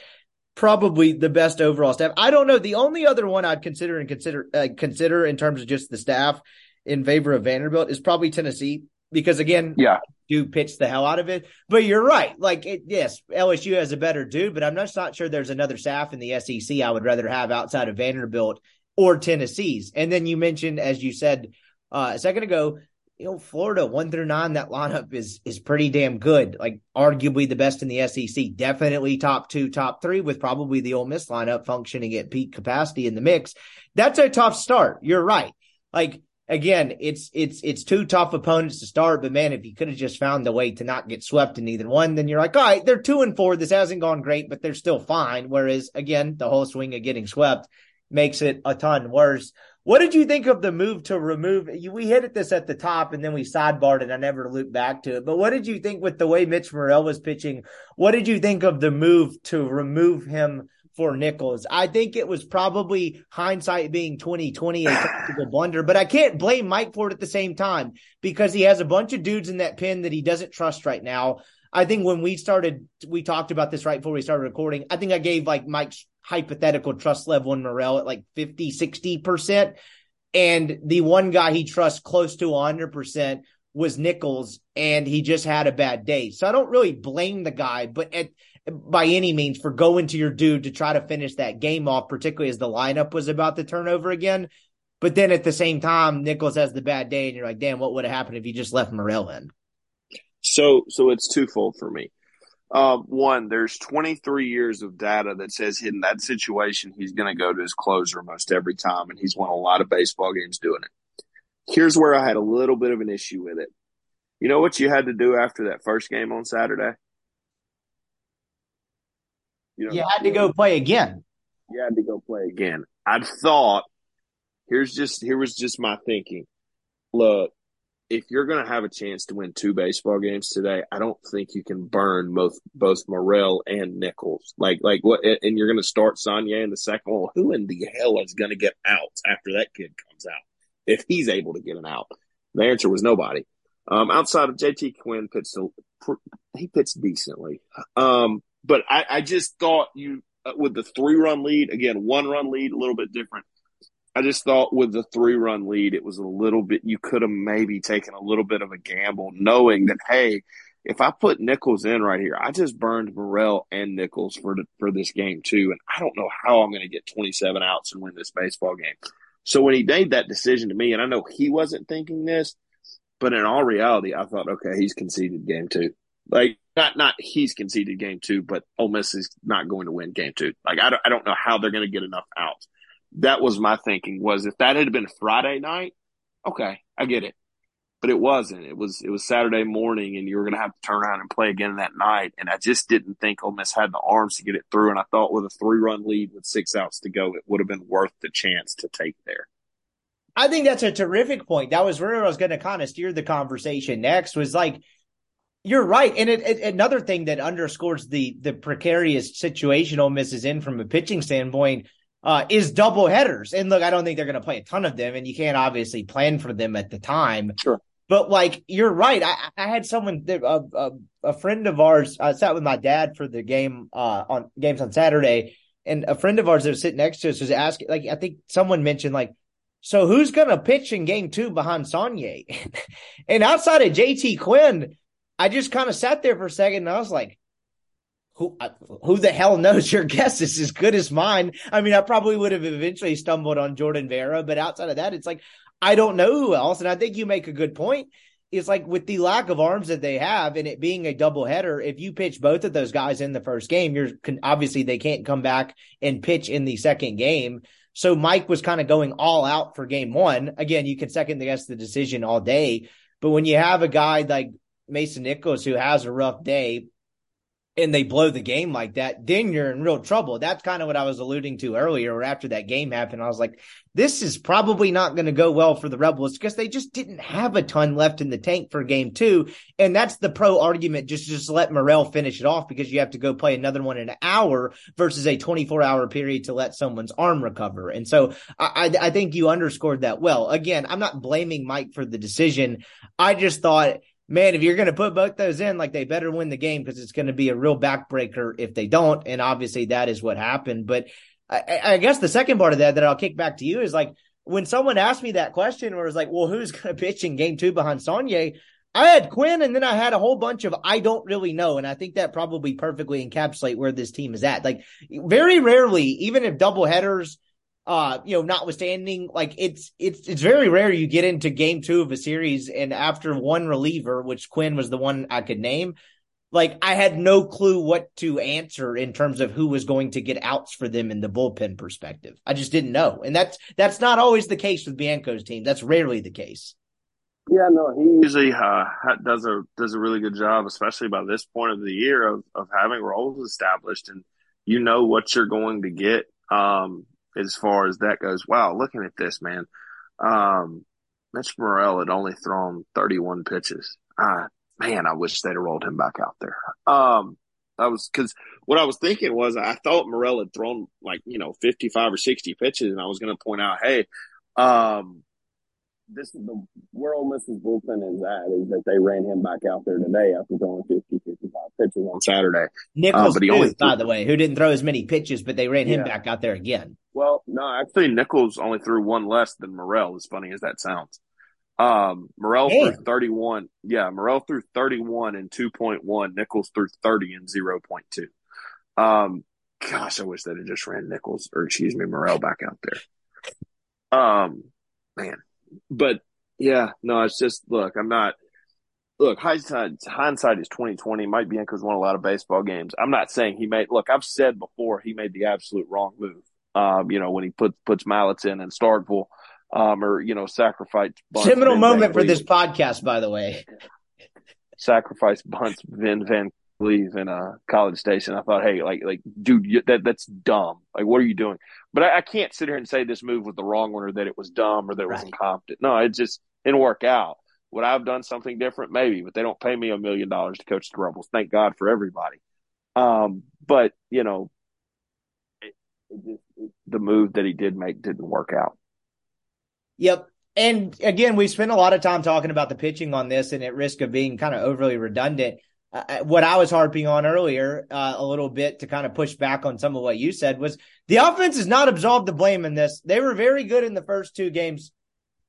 probably the best overall staff. I don't know. The only other one I'd consider and consider uh, consider in terms of just the staff in favor of Vanderbilt is probably Tennessee because again, yeah, do pitch the hell out of it. But you're right. Like, it, yes, LSU has a better dude, but I'm just not sure there's another staff in the SEC I would rather have outside of Vanderbilt or Tennessee's. And then you mentioned, as you said uh, a second ago, you know, Florida one through nine, that lineup is is pretty damn good. Like arguably the best in the SEC. Definitely top two, top three, with probably the Ole Miss lineup functioning at peak capacity in the mix. That's a tough start. You're right. Like again, it's it's it's two tough opponents to start, but man, if you could have just found the way to not get swept in either one, then you're like, all right, they're two and four. This hasn't gone great, but they're still fine. Whereas again, the whole swing of getting swept makes it a ton worse. What did you think of the move to remove? We hit at this at the top and then we sidebarred and I never looped back to it. But what did you think with the way Mitch Murrell was pitching? What did you think of the move to remove him for Nichols? I think it was probably hindsight being 2020 a tactical blunder, but I can't blame Mike for it at the same time because he has a bunch of dudes in that pin that he doesn't trust right now. I think when we started, we talked about this right before we started recording. I think I gave like Mike's hypothetical trust level in Murrell at like 50, 60%. And the one guy he trusts close to 100% was Nichols, and he just had a bad day. So I don't really blame the guy, but at, by any means for going to your dude to try to finish that game off, particularly as the lineup was about to turn over again. But then at the same time, Nichols has the bad day, and you're like, damn, what would have happened if you just left Murrell in? So, so it's twofold for me. Uh, one, there's 23 years of data that says in that situation, he's going to go to his closer most every time, and he's won a lot of baseball games doing it. Here's where I had a little bit of an issue with it. You know what you had to do after that first game on Saturday? You, know, you had to go play again. You had to go play again. I thought, here's just, here was just my thinking. Look, if you're going to have a chance to win two baseball games today, I don't think you can burn both both Murrell and Nichols. Like like what? And you're going to start Saunier in the second. Well, who in the hell is going to get out after that kid comes out? If he's able to get an out, the answer was nobody. Um, outside of JT Quinn, pitched he pitched decently. Um, but I, I just thought you uh, with the three run lead again, one run lead, a little bit different. I just thought with the three run lead, it was a little bit, you could have maybe taken a little bit of a gamble knowing that, hey, if I put Nichols in right here, I just burned Murrell and Nichols for for this game too. And I don't know how I'm going to get 27 outs and win this baseball game. So when he made that decision to me, and I know he wasn't thinking this, but in all reality, I thought, okay, he's conceded game two. Like not not he's conceded game two, but Ole Miss is not going to win game two. Like I don't I don't know how they're going to get enough outs that was my thinking was if that had been Friday night, okay, I get it. But it wasn't. It was it was Saturday morning, and you were going to have to turn around and play again that night. And I just didn't think Ole Miss had the arms to get it through. And I thought with a three run lead with six outs to go, it would have been worth the chance to take there. I think that's a terrific point. That was where I was going to kind of steer the conversation next. Was like you're right, and it, it, another thing that underscores the the precarious situation Ole Miss is in from a pitching standpoint uh, is double headers. And look, I don't think they're going to play a ton of them, and you can't obviously plan for them at the time. Sure. But like you're right, I, I had someone, a, a, a, friend of ours. I sat with my dad for the game uh, on games on Saturday, and a friend of ours that was sitting next to us was asking, like I think someone mentioned, like, so who's going to pitch in game two behind Saunier? and outside of JT Quinn, I just kind of sat there for a second, and I was like, who uh, who the hell knows? Your guess is as good as mine. I mean, I probably would have eventually stumbled on Jordan Vera, but outside of that, it's like I don't know who else. And I think you make a good point. It's like with the lack of arms that they have, and it being a double header, if you pitch both of those guys in the first game, you're obviously they can't come back and pitch in the second game. So Mike was kind of going all out for game one. Again, you can second guess the decision all day, but when you have a guy like Mason Nichols who has a rough day, and they blow the game like that, then you're in real trouble. That's kind of what I was alluding to earlier, or after that game happened. I was like, this is probably not going to go well for the Rebels because they just didn't have a ton left in the tank for game two. And that's the pro argument. Just, just let Murrell finish it off because you have to go play another one in an hour versus a 24 hour period to let someone's arm recover. And so I, I, I think you underscored that well. Again, I'm not blaming Mike for the decision. I just thought man, if you're going to put both those in, like they better win the game because it's going to be a real backbreaker if they don't. And obviously that is what happened. But I, I, guess the second part of that that I'll kick back to you is like when someone asked me that question where it's like, well, who's going to pitch in game two behind Saunier? I had Quinn and then I had a whole bunch of I don't really know. And I think that probably perfectly encapsulate where this team is at. Like very rarely, even if double headers Uh, you know, notwithstanding, like it's it's it's very rare you get into game two of a series and after one reliever, which Quinn was the one I could name, like I had no clue what to answer in terms of who was going to get outs for them in the bullpen perspective. I just didn't know. And that's that's not always the case with Bianco's team. That's rarely the case. Yeah, no, he usually uh, does a does a really good job, especially by this point of the year of of having roles established and you know what you're going to get um, as far as that goes. Wow, looking at this, man. Um, Mitch Murrell had only thrown 31 pitches. Ah, man, I wish they'd have rolled him back out there. Um, I was because what I was thinking was I thought Murrell had thrown like you know 55 or 60 pitches, and I was going to point out, hey, um, this is the world Mrs. Bullpen is at is that they ran him back out there today after throwing 50, 55 pitches on Saturday. Nichols, uh, but he too, only by the way, who didn't throw as many pitches, but they ran him yeah. back out there again. Well, no, actually, Nichols only threw one less than Murrell. As funny as that sounds, um, Damn. threw 31. Yeah, Murrell threw 31 and 2.1. Nichols threw 30 and 0.2. Um, gosh, I wish they'd have just ran Nichols or excuse me, Murrell back out there. Um, man, but yeah, no, it's just look, I'm not. Look, hindsight, hindsight is twenty twenty. Mike Bianco's won a lot of baseball games. I'm not saying he made. Look, I've said before he made the absolute wrong move. Um, you know when he puts puts Mallitz in and Starkville, um, or you know sacrifice. Seminal moment for this podcast, by the way. Sacrifice bunts Vin Van Cleve in a College Station. I thought, hey, like, like, dude, you, that that's dumb. Like, what are you doing? But I, I, can't sit here and say this move was the wrong one or that it was dumb or that it right. was incompetent. No, it just didn't work out. Would I have done something different? Maybe, but they don't pay me a million dollars to coach the Rebels. Thank God for everybody. Um, but you know, it, it it, the move that he did make didn't work out. Yep. And again, we spent a lot of time talking about the pitching on this, and at risk of being kind of overly redundant, uh, uh, what I was harping on earlier uh, a little bit to kind of push back on some of what you said was the offense is not absolved the blame in this. They were very good in the first two games.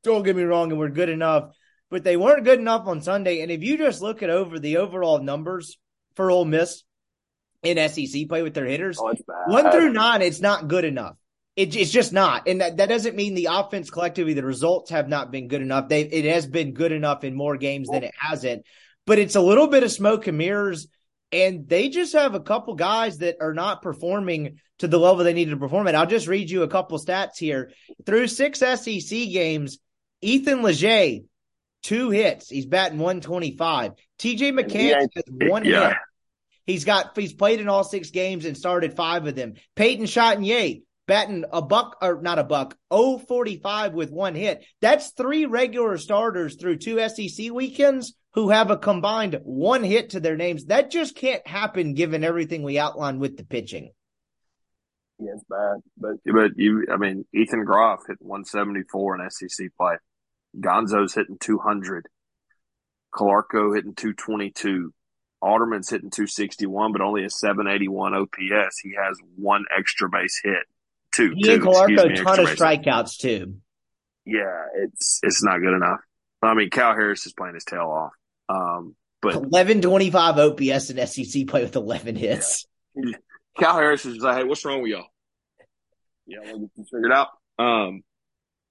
Don't get me wrong, and we're good enough, but they weren't good enough on Sunday. And if you just look at over the overall numbers for Ole Miss in SEC play with their hitters, oh, one through nine, it's not good enough. It, it's just not, and that, that doesn't mean the offense collectively the results have not been good enough. They it has been good enough in more games than it hasn't but it's a little bit of smoke and mirrors. And they just have a couple guys that are not performing to the level they need to perform at. I'll just read you a couple stats here. Through six SEC games, Ethan Leger, two hits. He's batting 125. TJ McCants has one yeah. hit. He's got he's played in all six games and started five of them. Peyton Chatagnier, batting a buck or not a buck, 045 with one hit. That's three regular starters through two SEC weekends who have a combined one hit to their names. That just can't happen given everything we outlined with the pitching. Yeah, it's bad. But but you I mean, Ethan Groff hit 174 in SEC play. Gonzo's hitting 200. Calarco hitting 222. Alderman's hitting 261, but only a 781 OPS. He has one extra base hit. Two. He two, and Calarco a ton of strikeouts too. Yeah, it's it's not good enough. I mean, Cal Harris is playing his tail off. Um, but 1125 OPS and SEC play with 11 hits. Yeah. Cal Harris is like, hey, what's wrong with y'all? Yeah, we'll get figured out. Um,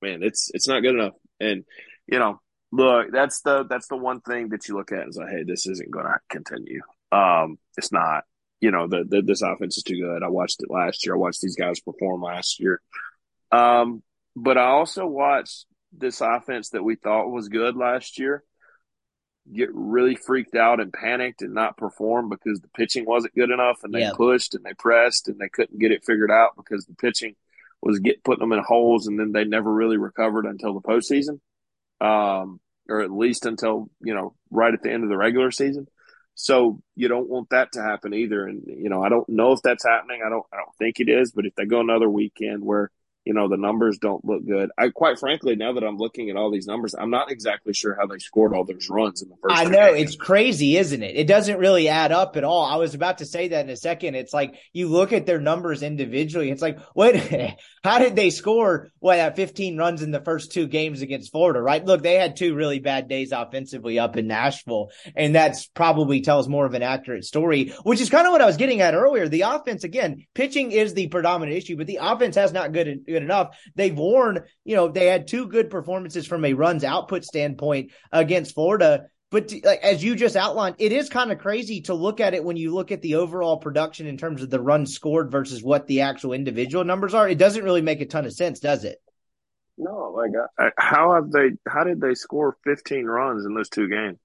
man, it's it's not good enough. And you know, look, that's the that's the one thing that you look at and say, hey, this isn't going to continue. Um, it's not. You know, the, the this offense is too good. I watched it last year. I watched these guys perform last year. Um, but I also watched this offense that we thought was good last year get really freaked out and panicked and not perform because the pitching wasn't good enough and they yeah. pushed and they pressed and they couldn't get it figured out because the pitching was get putting them in holes and then they never really recovered until the postseason, um, or at least until you know right at the end of the regular season. So you don't want that to happen either. And you know I don't know if that's happening. I don't I don't think it is. But if they go another weekend where you know the numbers don't look good. I quite frankly, now that I'm looking at all these numbers, I'm not exactly sure how they scored all those runs in the first. I know it's crazy, isn't it? It doesn't really add up at all. I was about to say that in a second. It's like you look at their numbers individually. It's like, what? how did they score what at 15 runs in the first two games against Florida? Right? Look, they had two really bad days offensively up in Nashville, and that's probably tells more of an accurate story. Which is kind of what I was getting at earlier. The offense, again, pitching is the predominant issue, but the offense has not good good enough. They've worn, you know, they had two good performances from a runs output standpoint against Florida. But like as you just outlined, it is kind of crazy to look at it when you look at the overall production in terms of the runs scored versus what the actual individual numbers are. It doesn't really make a ton of sense, does it? No, like how have they? How did they score 15 runs in those two games?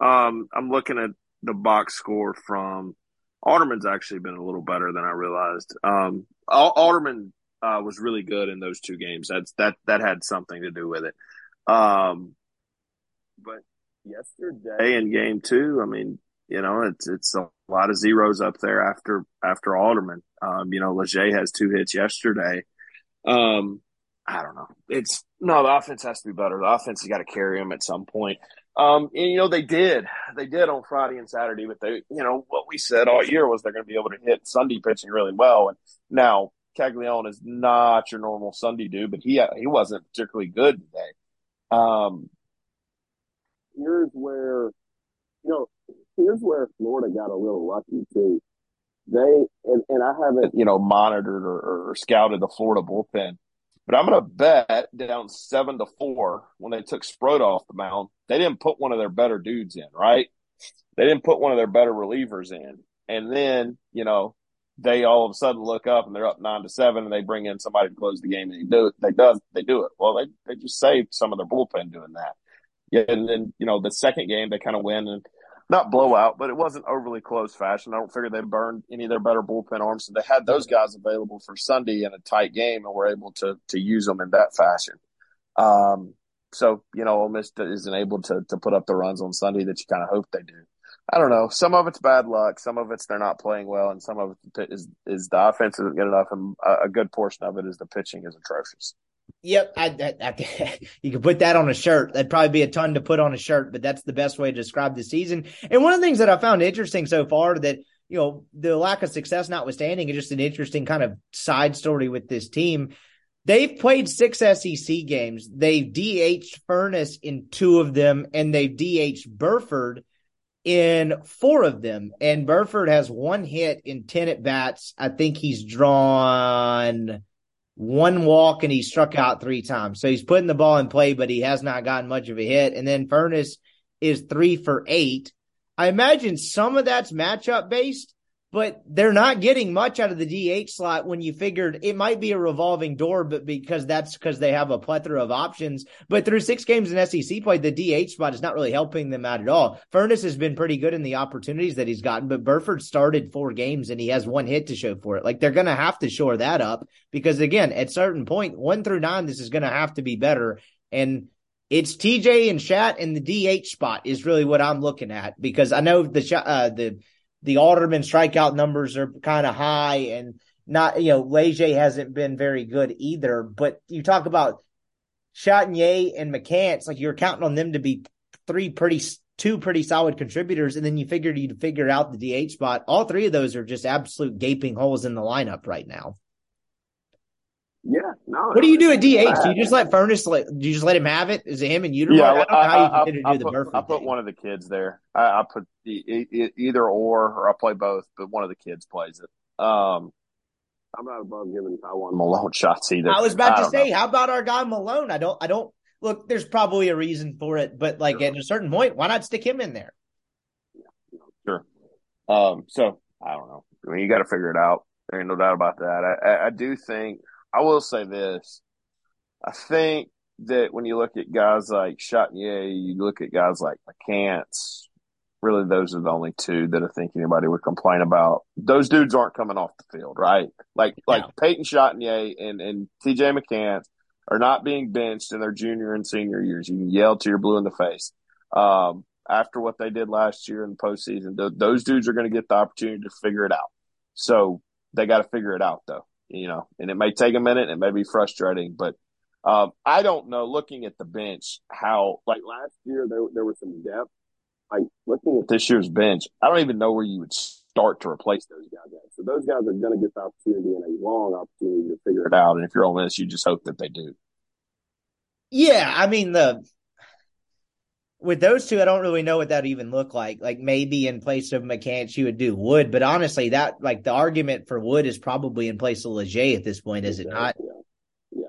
Um, I'm looking at the box score from Alderman's actually been a little better than I realized. Um, Alderman uh, was really good in those two games. That's that that had something to do with it. Um, but yesterday in game two, I mean, you know, it's it's a lot of zeros up there after after Alderman. Um, you know, Leger has two hits yesterday. Um, I don't know. It's no, the offense has to be better. The offense has got to carry them at some point. Um, and you know they did, they did on Friday and Saturday, but they, you know, what we said all year was they're going to be able to hit Sunday pitching really well. And now Caglianone is not your normal Sunday dude, but he he wasn't particularly good today. Um, here's where, you know, here's where Florida got a little lucky too. They and, and I haven't, you know, monitored or, or scouted the Florida bullpen but I'm going to bet down seven to four when they took Sproat off the mound, they didn't put one of their better dudes in, right? They didn't put one of their better relievers in. And then, you know, they all of a sudden look up and they're up nine to seven and they bring in somebody to close the game and they do it. They does, they do it. Well, they, they just saved some of their bullpen doing that. Yeah. And then, you know, the second game they kind of win and not blowout, but it wasn't overly close fashion. I don't figure they burned any of their better bullpen arms. So they had those guys available for Sunday in a tight game and were able to to use them in that fashion. Um, so you know, Ole Miss isn't able to to put up the runs on Sunday that you kind of hope they do. I don't know. Some of it's bad luck. Some of it's they're not playing well, and some of it is is the offense isn't good enough, and a good portion of it is the pitching is atrocious. Yep, I, I, I, you could put that on a shirt. That'd probably be a ton to put on a shirt, but that's the best way to describe the season. And one of the things that I found interesting so far that you know the lack of success notwithstanding, is just an interesting kind of side story with this team. They've played six SEC games. They've DH Furniss in two of them, and they've DH Burford in four of them. And Burford has one hit in ten at bats. I think he's drawn one walk and he struck out three times. So he's putting the ball in play, but he has not gotten much of a hit. And then Furniss is three for eight. I imagine some of that's matchup based, but they're not getting much out of the DH slot when you figured it might be a revolving door, but because that's because they have a plethora of options. But through six games in SEC play, the DH spot is not really helping them out at all. Furniss has been pretty good in the opportunities that he's gotten, but Burford started four games and he has one hit to show for it. Like they're going to have to shore that up because again, at certain point, one through nine, this is going to have to be better. And it's TJ and Shat in the DH spot is really what I'm looking at because I know the uh, the the Alderman strikeout numbers are kind of high and not, you know, Leger hasn't been very good either. But you talk about Chatagnier and McCants, like you're counting on them to be three pretty, two pretty solid contributors. And then you figured you'd figure out the DH spot. All three of those are just absolute gaping holes in the lineup right now. Yeah, no. What do you do at DH? Do you just let Furniss? Let, do you just let him have it? Is it him and you? Yeah, I don't know how you continue I, to do put, the Burford I put thing. one of the kids there. I, I put the, either or, or I play both, but one of the kids plays it. Um, I'm not above giving Tywone Malone shots either. I was about I to say, know. how about our guy Malone? I don't, I don't look. There's probably a reason for it, but like Sure. at a certain point, why not stick him in there? Sure. Um, so I don't know. I mean, you got to figure it out. There ain't no doubt about that. I, I, I do think I will say this. I think that when you look at guys like Chatagnier, you look at guys like McCants. Really, those are the only two that I think anybody would complain about. Those dudes aren't coming off the field, right? Like like No. Peyton Chatagnier and and TJ McCants are not being benched in their junior and senior years. You can yell till you're blue in the face. Um, after what they did last year in the postseason, th- those dudes are going to get the opportunity to figure it out. So they got to figure it out, though. You know, and it may take a minute. It may be frustrating, but um, I don't know. Looking at the bench, how like last year there there was some depth. Like looking at this year's bench, I don't even know where you would start to replace those guys. At. So those guys are going to get the opportunity and a long opportunity to figure it out. And if you're on this, you just hope that they do. Yeah, I mean the with those two, I don't really know what that even look like. Like maybe in place of McCants, you would do Wood, but honestly, that like the argument for Wood is probably in place of Leger at this point, is it not? Yeah.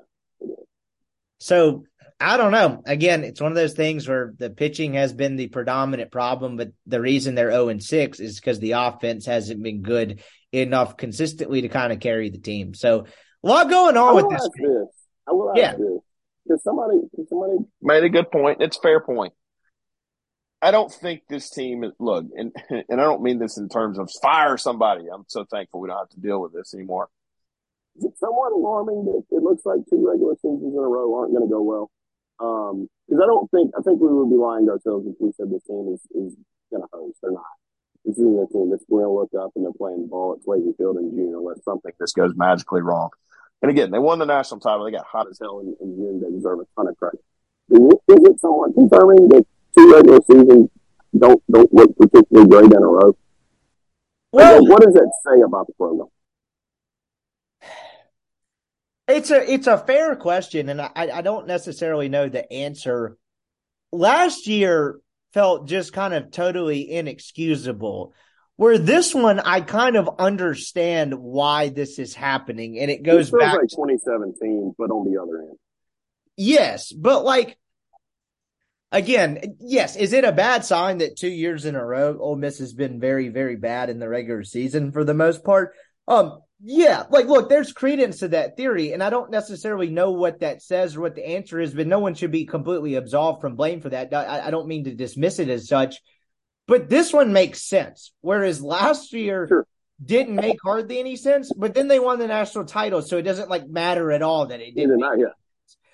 So I don't know. Again, it's one of those things where the pitching has been the predominant problem, but the reason they're 0 and 6 is because the offense hasn't been good enough consistently to kind of carry the team. So a lot going on with this. this. I will ask yeah. this. Because somebody, somebody made a good point. It's a fair point. I don't think this team look, and and I don't mean this in terms of fire somebody. I'm so thankful we don't have to deal with this anymore. Is it somewhat alarming that it looks like two regular seasons in a row aren't going to go well? Because um, I don't think I think we would be lying to ourselves if we said this team is, is going to host. They're not. This isn't a team that's going to look up and they're playing ball at Swayze Field in June unless something this goes magically wrong. And again, they won the national title. They got hot as hell in, in June. They deserve a ton of credit. Is it somewhat confirming that two regular seasons don't don't look particularly great in a row. Well, what does that say about the program? It's a it's a fair question, and I I don't necessarily know the answer. Last year felt just kind of totally inexcusable. Where this one, I kind of understand why this is happening, and it goes it back like 2017, but on the other end. Yes, but like again, yes, is it a bad sign that two years in a row Ole Miss has been very, very bad in the regular season for the most part? Um, yeah, like look, there's credence to that theory, and I don't necessarily know what that says or what the answer is, but no one should be completely absolved from blame for that. I, I don't mean to dismiss it as such, but this one makes sense. Whereas last year sure. didn't make hardly any sense, but then they won the national title, so it doesn't like matter at all that it didn't. Not, yeah.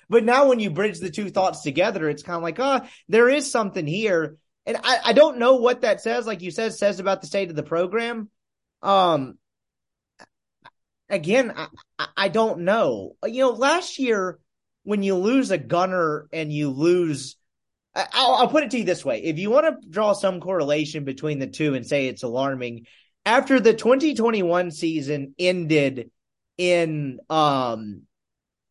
But now when you bridge the two thoughts together, it's kind of like, oh, there is something here. And I, I don't know what that says, like you said, says about the state of the program. Um, again, I, I don't know. You know, last year when you lose a Gunnar and you lose, I'll, I'll put it to you this way: if you want to draw some correlation between the two and say it's alarming, after the 2021 season ended in um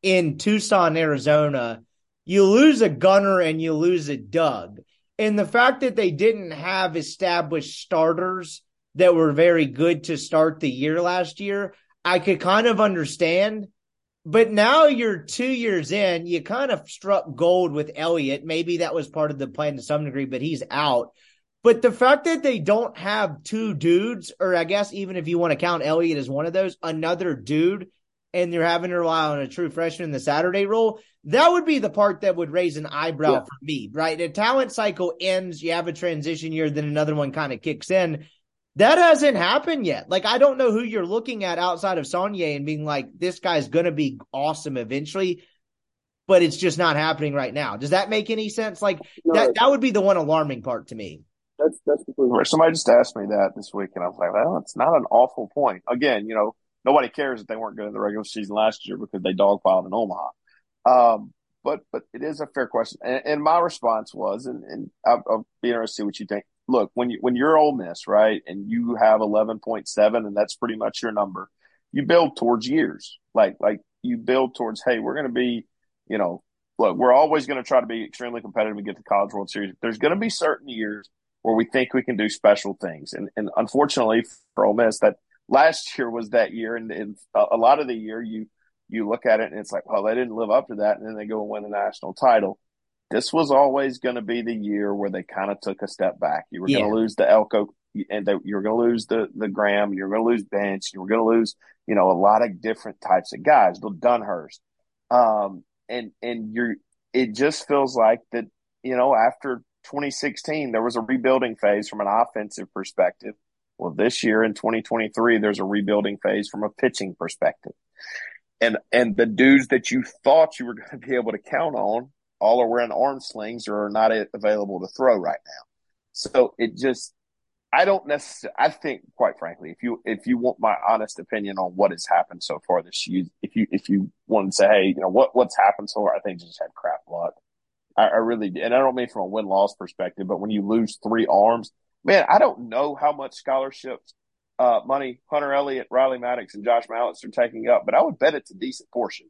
in Tucson, Arizona, you lose a Gunnar and you lose a Doug. And the fact that they didn't have established starters that were very good to start the year last year, I could kind of understand. But now you're two years in, you kind of struck gold with Elliott. Maybe that was part of the plan to some degree, but he's out. But the fact that they don't have two dudes, or I guess even if you want to count Elliott as one of those, another dude and you're having to rely on a true freshman in the Saturday role, that would be the part that would raise an eyebrow yeah. for me, right? A talent cycle ends, you have a transition year, then another one kind of kicks in. That hasn't happened yet. Like, I don't know who you're looking at outside of Saunier and being like, this guy's going to be awesome eventually, but it's just not happening right now. Does that make any sense? Like, no, that, that would be the one alarming part to me. That's, that's completely Somebody just asked me that this week, and I was like, well, it's not an awful point. Again, you know, nobody cares that they weren't good in the regular season last year because they dogpiled in Omaha. Um, but but it is a fair question, and, and my response was, and, and I'll, be interested to see what you think. Look, when you when you're Ole Miss, right, and you have 11.7, and that's pretty much your number, you build towards years. Like like you build towards, hey, we're going to be, you know, look, we're always going to try to be extremely competitive and get the College World Series. There's going to be certain years where we think we can do special things, and and unfortunately for Ole Miss, that last year was that year, and, and a lot of the year you you look at it and it's like, well, they didn't live up to that, and then they go and win the national title. This was always going to be the year where they kind of took a step back. You were yeah. going to lose the Elko, and they, you were going to lose the the Graham, you were going to lose Bench, you were going to lose, you know, a lot of different types of guys. The Dunhurst, um, and and you're. It just feels like that. You know, after 2016, there was a rebuilding phase from an offensive perspective well, this year in 2023, there's a rebuilding phase from a pitching perspective. And, and the dudes that you thought you were going to be able to count on all are wearing arm slings or are not available to throw right now. So it just, I don't necessarily, I think quite frankly, if you, if you want my honest opinion on what has happened so far this year, if you, if you want to say, Hey, you know, what, what's happened so far, I think you just had crap luck. I, I really, and I don't mean from a win loss perspective, but when you lose three arms, man, I don't know how much scholarships uh, money Hunter Elliott, Riley Maddox, and Josh Mallitz are taking up, but I would bet it's a decent portion.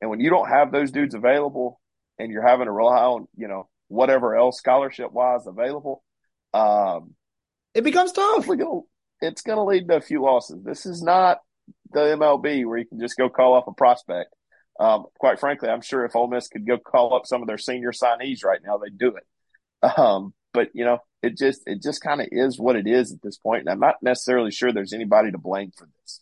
And when you don't have those dudes available and you're having to rely on, you know, whatever else scholarship wise available, um, it becomes tough. Gonna, it's going to lead to a few losses. This is not the MLB where you can just go call off a prospect. Um, quite frankly, I'm sure if Ole Miss could go call up some of their senior signees right now, they'd do it. Um, but you know, it just it just kind of is what it is at this point, and I'm not necessarily sure there's anybody to blame for this.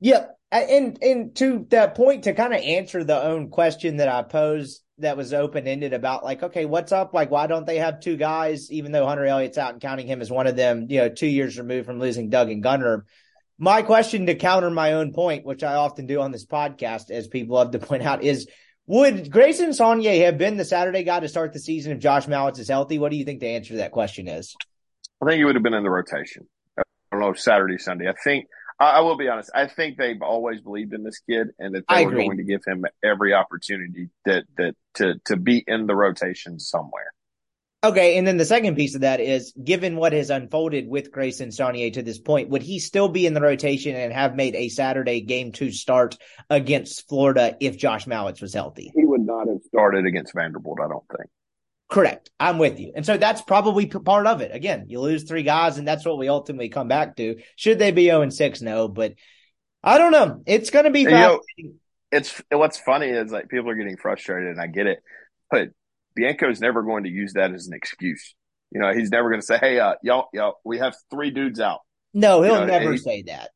Yep, and and to that point, to kind of answer the own question that I posed that was open ended about like, okay, what's up? Like, why don't they have two guys? Even though Hunter Elliott's out and counting him as one of them, you know, two years removed from losing Doug and Gunnar. My question to counter my own point, which I often do on this podcast, as people love to point out, is would Grayson Saunier have been the Saturday guy to start the season if Josh Mallitz is healthy? What do you think the answer to that question is? I think he would have been in the rotation. I don't know, Saturday, Sunday. I think I, will be honest. I think they've always believed in this kid and that they were going to give him every opportunity that that to to be in the rotation somewhere. Okay, and then the second piece of that is given what has unfolded with Grayson Saunier to this point, would he still be in the rotation and have made a Saturday game two start against Florida if Josh Mallitz was healthy? He would not have started against Vanderbilt, I don't think. Correct. I'm with you. And so that's probably part of it. Again, you lose three guys, and that's what we ultimately come back to. Should they be 0 and 6? No, but I don't know. It's going to be You know. It's what's funny is like people are getting frustrated, and I get it, but Bianco's never going to use that as an excuse. You know, he's never going to say, "Hey, uh, y'all, y'all, we have three dudes out." no, he'll you know, never he- say that.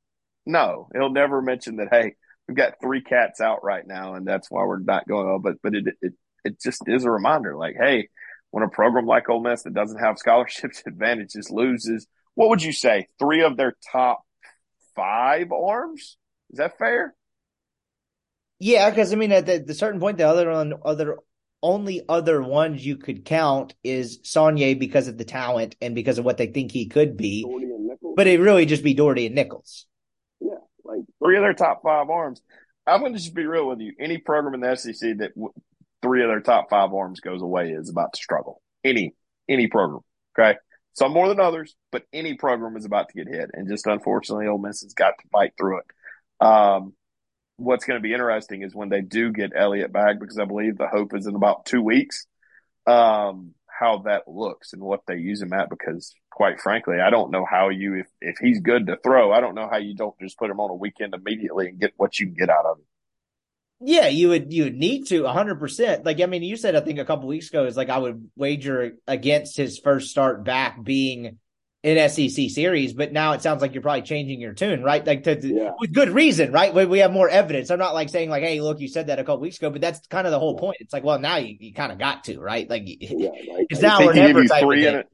No, he'll never mention that. Hey, we've got three cats out right now, and that's why we're not going. on. But but it it it just is a reminder. Like, hey, when a program like Ole Miss that doesn't have scholarships advantages loses, what would you say? Three of their top five arms? Is that fair? Yeah, because I mean, at the, the certain point, the other one, other only other ones you could count is Saunier because of the talent and because of what they think he could be. Dougherty and Nichols. But it really just be Dougherty and Nichols. yeah, like three of their top five arms. I'm going to just be real with you. Any program in the SEC that w- three of their top five arms goes away is about to struggle. Any any program, okay. Some more than others, but any program is about to get hit, and just unfortunately, Ole Miss has got to fight through it. Um, what's going to be interesting is when they do get Elliott back, because I believe the hope is in about two weeks. Um, how that looks and what they use him at, because quite frankly, I don't know how you if if he's good to throw, I don't know how you don't just put him on a weekend immediately and get what you can get out of him. Yeah, you would you would need to hundred percent. Like I mean, you said I think a couple weeks ago is like I would wager against his first start back being an SEC series, but now it sounds like you're probably changing your tune, right? Like to, to- Yeah. with good reason, right? When we have more evidence. I'm not like saying like, hey, look, you said that a couple weeks ago, but that's kind of the whole point. It's like, well, now you, you kind of got to, right? Like like, It's now if he or can give never you type three in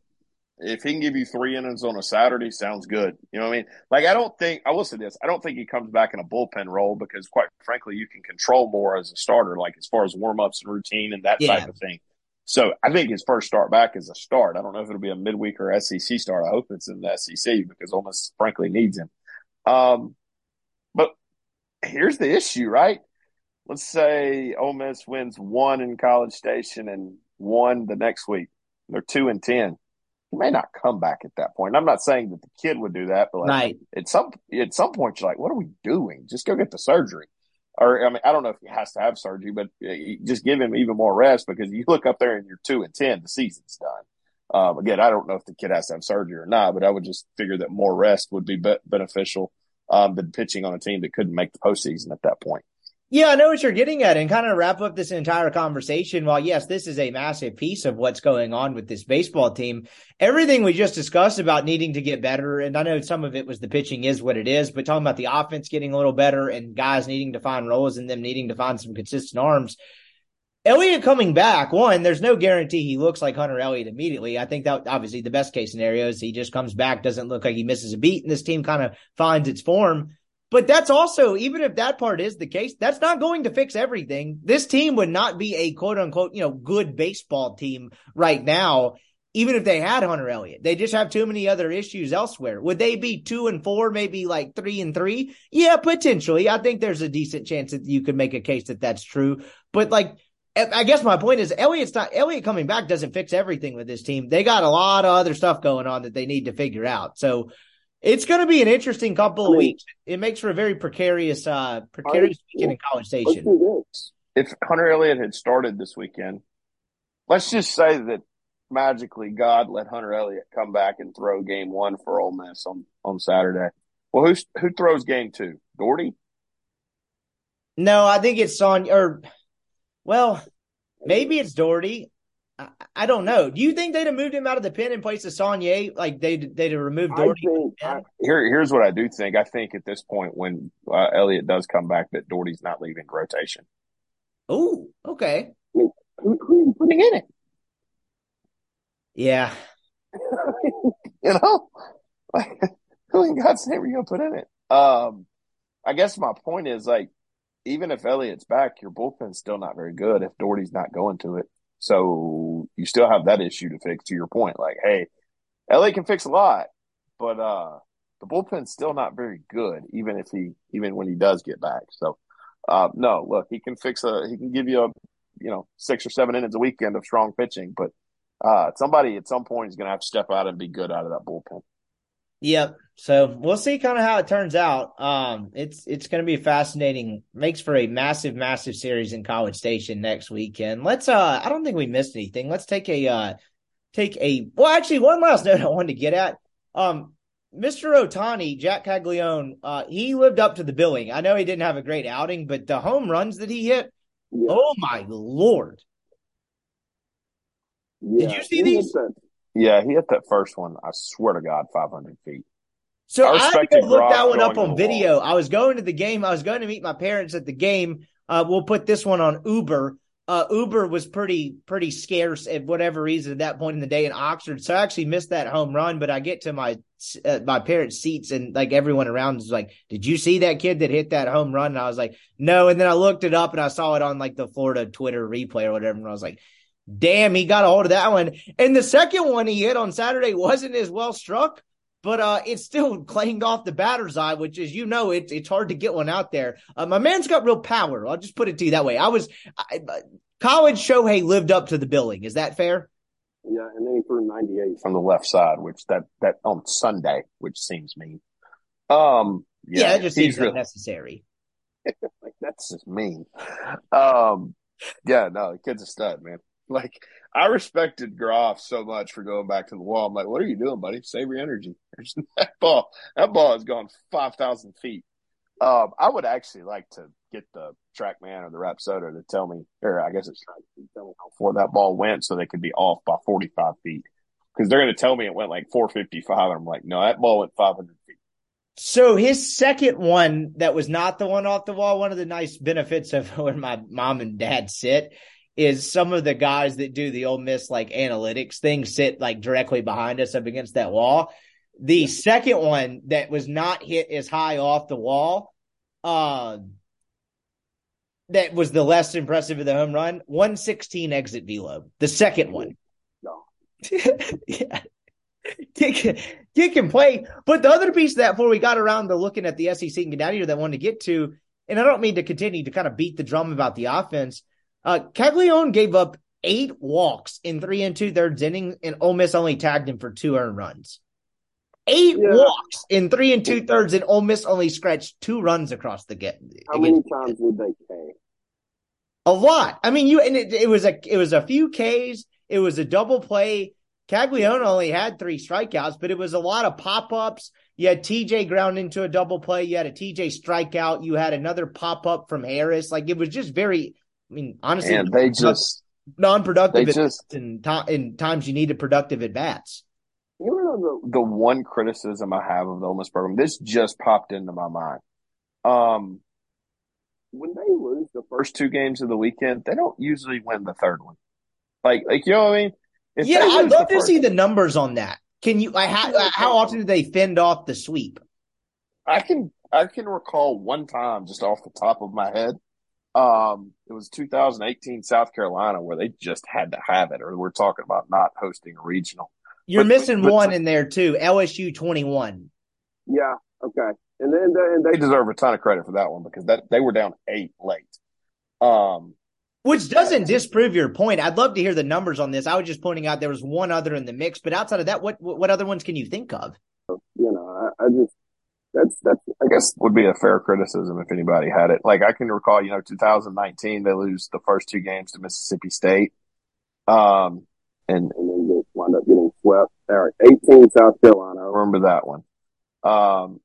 if he can give you three innings on a Saturday, sounds good. You know what I mean? Like I don't think I will say this. I don't think he comes back in a bullpen role because quite frankly, you can control more as a starter, like as far as warm ups and routine and that Yeah. type of thing. So I think his first start back is a start. I don't know if it'll be a midweek or SEC start. I hope it's in the SEC because Ole Miss frankly needs him. Um, but here's the issue, right? Let's say Ole Miss wins one in College Station and one the next week. They're two and ten. He may not come back at that point. I'm not saying that the kid would do that, but like right. at some at some point you're like, what are we doing? Just go get the surgery. Or I mean, I don't know if he has to have surgery, but uh, just give him even more rest because you look up there and you're two and ten, the season's done. Um, again, I don't know if the kid has to have surgery or not, but I would just figure that more rest would be, be- beneficial um, than pitching on a team that couldn't make the postseason at that point. Yeah, I know what you're getting at, and kind of wrap up this entire conversation. While yes, this is a massive piece of what's going on with this baseball team, everything we just discussed about needing to get better, and I know some of it was the pitching is what it is, but talking about the offense getting a little better and guys needing to find roles and them needing to find some consistent arms. Elliott coming back, one, there's no guarantee he looks like Hunter Elliott immediately. I think that obviously the best case scenario is he just comes back, doesn't look like he misses a beat, and this team kind of finds its form. But that's also, even if that part is the case, that's not going to fix everything. This team would not be a quote unquote, you know, good baseball team right now, even if they had Hunter Elliott. They just have too many other issues elsewhere. Would they be two and four, maybe like three and three? Yeah, potentially. I think there's a decent chance that you could make a case that that's true. But like, I guess my point is Elliott's not Elliott coming back doesn't fix everything with this team. They got a lot of other stuff going on that they need to figure out. So it's going to be an interesting couple of I mean- weeks. It makes for a very precarious, uh, precarious weekend in College Station. If Hunter Elliott had started this weekend, let's just say that magically God let Hunter Elliott come back and throw game one for Ole Miss on, on Saturday. Well, who's, who throws game two? Dougherty? No, I think it's on or well, maybe it's Dougherty. I, don't know. Do you think they'd have moved him out of the pen in place of Saunier? Like they they'd have removed Dougherty? Think, I, here, here's what I do think. I think at this point, when uh, Elliott does come back, that Dougherty's not leaving rotation. Oh, okay. Who, who are you putting in it? Yeah. you know, like who in God's name are you gonna put in it? Um, I guess my point is like, even if Elliott's back, your bullpen's still not very good if Dougherty's not going to it. So you still have that issue to fix. To your point, like, hey, LA can fix a lot, but uh, the bullpen's still not very good, even if he, even when he does get back. So, uh, no, look, he can fix a, he can give you a, you know, six or seven innings a weekend of strong pitching, but uh, somebody at some point is to have to step out and be good out of that bullpen. Yep. So we'll see kind of how it turns out. Um, it's it's going to be fascinating. Makes for a massive, massive series in College Station next weekend. Let's. Uh, I don't think we missed anything. Let's take a uh, take a. Well, actually, one last note I wanted to get at. Um, Mr. Ohtani, Jac Caglianone, uh, he lived up to the billing. I know he didn't have a great outing, but the home runs that he hit, yeah. oh my lord! Yeah. Did you see these? Yeah, he hit that first one. I swear to God, 500 feet. So I, I had to look that one up on video. Wall. I was going to the game. I was going to meet my parents at the game. Uh, we'll put this one on Uber. Uh, Uber was pretty pretty scarce at whatever reason at that point in the day in Oxford, so I actually missed that home run. But I get to my uh, my parents' seats and like everyone around is like, "Did you see that kid that hit that home run?" And I was like, "No." And then I looked it up and I saw it on like the Florida Twitter replay or whatever, and I was like, Damn, he got a hold of that one. And the second one he hit on Saturday wasn't as well struck, but uh, it's still clanged off the batter's eye, which is, you know, it, it's hard to get one out there. Uh, my man's got real power. I'll just put it to you that way. I was I, college Shohei lived up to the billing. Is that fair? Yeah, and then he threw 98 from the left side, which that that on Sunday, which seems mean. Um, yeah, yeah it just seems really, unnecessary. like that's just mean. Um, yeah, no, the kid's a stud, man. Like I respected Groff so much for going back to the wall. I'm like, what are you doing, buddy? Save your energy. that ball, that ball has gone five thousand feet. Um, I would actually like to get the TrackMan or the Rapsodo to tell me, or I guess it's to tell me how far that ball went, so they could be off by 45 feet. Because they're going to tell me it went like 455. I'm like, no, that ball went 500 feet. So his second one that was not the one off the wall, one of the nice benefits of where my mom and dad sit is some of the guys that do the Ole Miss like analytics thing sit like directly behind us up against that wall. The second one that was not hit as high off the wall, uh, that was the less impressive of the home run. 116 exit velo. The second one. No. yeah. Kick, kick and play. But the other piece of that before we got around to looking at the SEC and get out of here that I wanted to get to, and I don't mean to continue to kind of beat the drum about the offense, uh, Caglianone gave up eight walks in three and two thirds innings, and Ole Miss only tagged him for two earned runs. Eight yeah. walks in three and two thirds, and Ole Miss only scratched two runs across the get. How many times did they K? A lot. I mean, you and it, it was a it was a few Ks. It was a double play. Caglianone only had three strikeouts, but it was a lot of pop ups. You had TJ ground into a double play. You had a TJ strikeout. You had another pop up from Harris. Like it was just very I mean, honestly, and they just non-productive they just, in, in times you needed productive at bats. You know the, the one criticism I have of the Ole Miss program. This just popped into my mind. Um, when they lose the first two games of the weekend, they don't usually win the third one. Like, like you know what I mean? If yeah, I'd love to see the numbers on that. Can you? I ha- how often do they fend off the sweep? I can I can recall one time just off the top of my head um, it was 2018 South Carolina where they just had to have it, or we're talking about not hosting a regional. You're but, missing but, one in there too. LSU 21. Yeah. Okay. And then and they deserve a ton of credit for that one because that they were down eight late. Um, which doesn't disprove your point. I'd love to hear the numbers on this. I was just pointing out there was one other in the mix, but outside of that, what what other ones can you think of? You know, I, I just that's that's I guess would be a fair criticism if anybody had it. Like I can recall, you know, 2019 they lose the first two games to Mississippi State, um, and and then they wind up getting swept. There, 18 South Carolina, I remember that one. Um,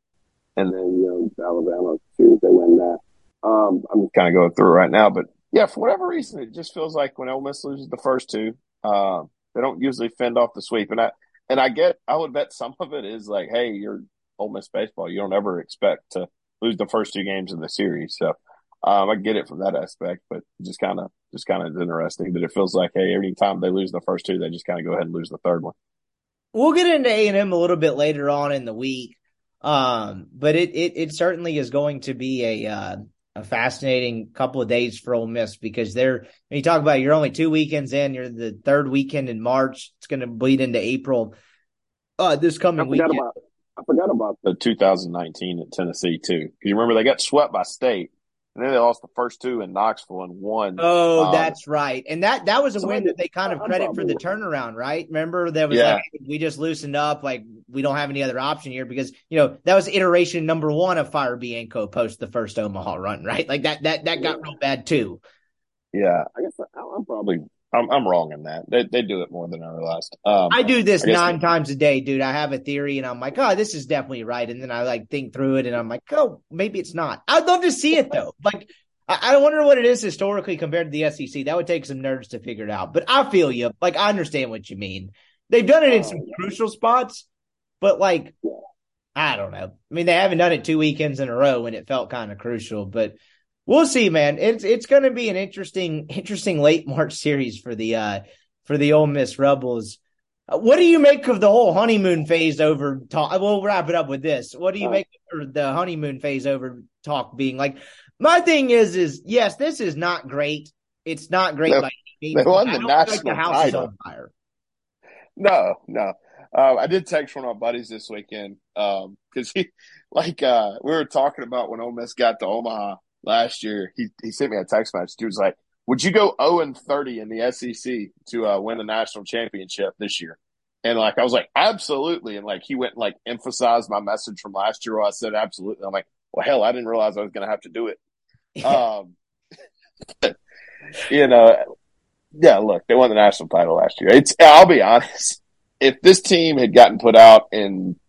and then you know Alabama too, they win that. Um, I'm kind of going through right now, but yeah, for whatever reason, it just feels like when Ole Miss loses the first two, uh, they don't usually fend off the sweep, and I and I get, I would bet some of it is like, hey, you're Ole Miss baseball, you don't ever expect to lose the first two games of the series, so um, I get it from that aspect, but just kind of just kind of interesting that it feels like, hey, every time they lose the first two, they just kind of go ahead and lose the third one. We'll get into A and M a little bit later on in the week, um, but it, it it certainly is going to be a uh, a fascinating couple of days for Ole Miss because they're when you talk about it, you're only two weekends in, you're the third weekend in March. It's going to bleed into April. Uh, this coming I weekend. About, I forgot about the 2019 at Tennessee too. Because you remember they got swept by State, and then they lost the first two in Knoxville and won. Oh, um, that's right. And that that was a win that they kind of credit for the turnaround, right? Remember that was Yeah. like we just loosened up, like we don't have any other option here because you know that was iteration number one of Fire Bianco post the first Omaha run, right? Like that that that got real bad too. Yeah, I guess I, I'm probably I'm, I'm wrong in that. They they do it more than I realized. Um, I do this I nine times a day, dude. I have a theory and I'm like, oh, this is definitely right. And then I like think through it and I'm like, oh, maybe it's not. I'd love to see it though. Like, I, I wonder what it is historically compared to the SEC. That would take some nerds to figure it out. But I feel you. Like, I understand what you mean. They've done it in some crucial spots, but like, I don't know. I mean, they haven't done it two weekends in a row when it felt kind of crucial, but we'll see, man. It's it's going to be an interesting interesting late March series for the uh for the Ole Miss Rebels. Uh, What do you make of the whole honeymoon phase over talk? We'll wrap it up with this. What do you make of the honeymoon phase over talk being like? My thing is, is yes, this is not great. It's not great They- by any they means. won I the feel like the national house is title. on fire. No, no. Uh, I did text one of my buddies this weekend because he, like, uh, we were talking about when Ole Miss got to Omaha last year. He he sent me a text message. He was like, "Would you go zero and thirty in the SEC to uh, win the national championship this year?" And like, I was like, "Absolutely!" And like, he went and like emphasized my message from last year. Where I said, "Absolutely." I'm like, "Well, hell, I didn't realize I was going to have to do it." Um, you know, yeah. Look, they won the national title last year. It's. I'll be honest. If this team had gotten put out in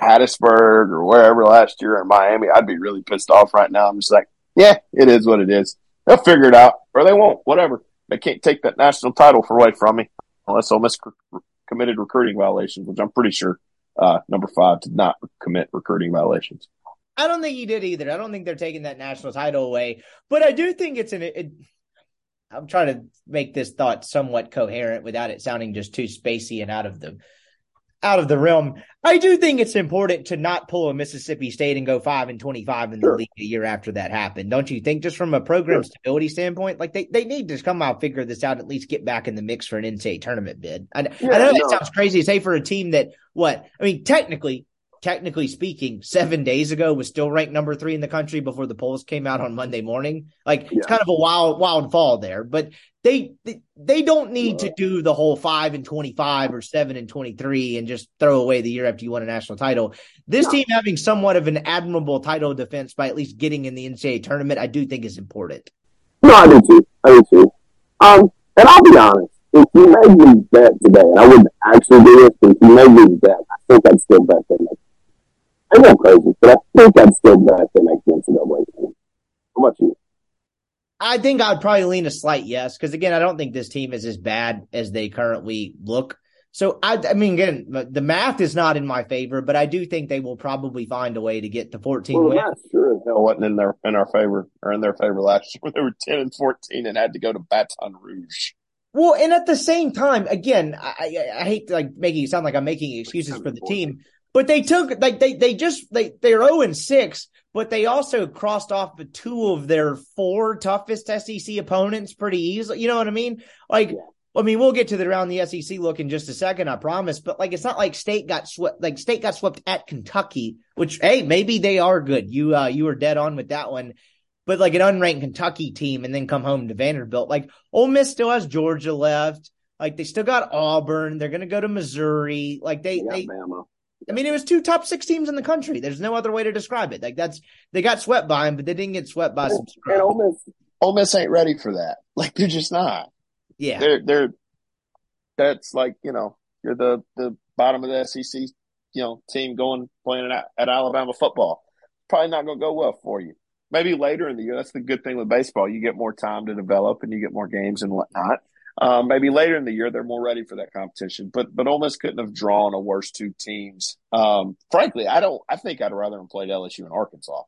Hattiesburg or wherever last year in Miami, I'd be really pissed off right now. I'm just like, yeah, it is what it is. They'll figure it out, or they won't. Whatever. They can't take that national title away from me unless Ole Miss committed recruiting violations, which I'm pretty sure uh, number five did not commit recruiting violations. I don't think he did either. I don't think they're taking that national title away, but I do think it's an. It, I'm trying to make this thought somewhat coherent without it sounding just too spacey and out of the out of the realm. I do think it's important to not pull a Mississippi State and go five and twenty five in the Sure. league a year after that happened. Don't you think? Just from a program Sure. stability standpoint, like they, they need to come out figure this out, at least get back in the mix for an NCAA tournament bid. I, I Yeah, know that sounds crazy to say for a team that what I mean technically technically speaking, seven days ago was still ranked number three in the country before the polls came out on Monday morning. Like it's kind of a wild, wild fall there, but they, they, don't need to do the whole five and 25 or seven and 23 and just throw away the year after you won a national title. This No. team having somewhat of an admirable title defense by at least getting in the NCAA tournament, I do think is important. No, I do too. I do too. Um, and I'll be honest. If you made me bet today, and I wouldn't actually do this, but if you made me bet, I think I'd still bet them. I know crazy, but I think I'm still them make the NCAA. How about you? I think I'd probably lean a slight yes, because again, I don't think this team is as bad as they currently look. So I, I mean, again, the math is not in my favor, but I do think they will probably find a way to get to 14 Well, wins. sure as hell wasn't in their in our favor or in their favor last year when they were ten and fourteen and had to go to Baton Rouge. Well, and at the same time, again, I, I, I hate like making it sound like I'm making excuses for the team, but they took like they they just they they're 0 and six, but they also crossed off the two of their four toughest SEC opponents pretty easily. You know what I mean? Like. Yeah. I mean, we'll get to the around the SEC look in just a second, I promise. But like, it's not like State got swept. Like State got swept at Kentucky, which hey, maybe they are good. You uh, you were dead on with that one. But like an unranked Kentucky team, and then come home to Vanderbilt. Like Ole Miss still has Georgia left. Like they still got Auburn. They're gonna go to Missouri. Like they they. I mean, it was two top six teams in the country. There's no other way to describe it. Like that's they got swept by them, but they didn't get swept by some. And. Ole Miss, Ole Miss ain't ready for that. Like they're just not. Yeah, They're they're that's like you know you're the the bottom of the SEC you know team going playing at, at Alabama football. Probably not going to go well for you. maybe later in the year. That's the good thing with baseball. You get more time to develop and you get more games and whatnot. Um, maybe later in the year they're more ready for that competition. But but Ole Miss couldn't have drawn a worse two teams. Um, frankly, I don't. I think I'd rather have played LSU and Arkansas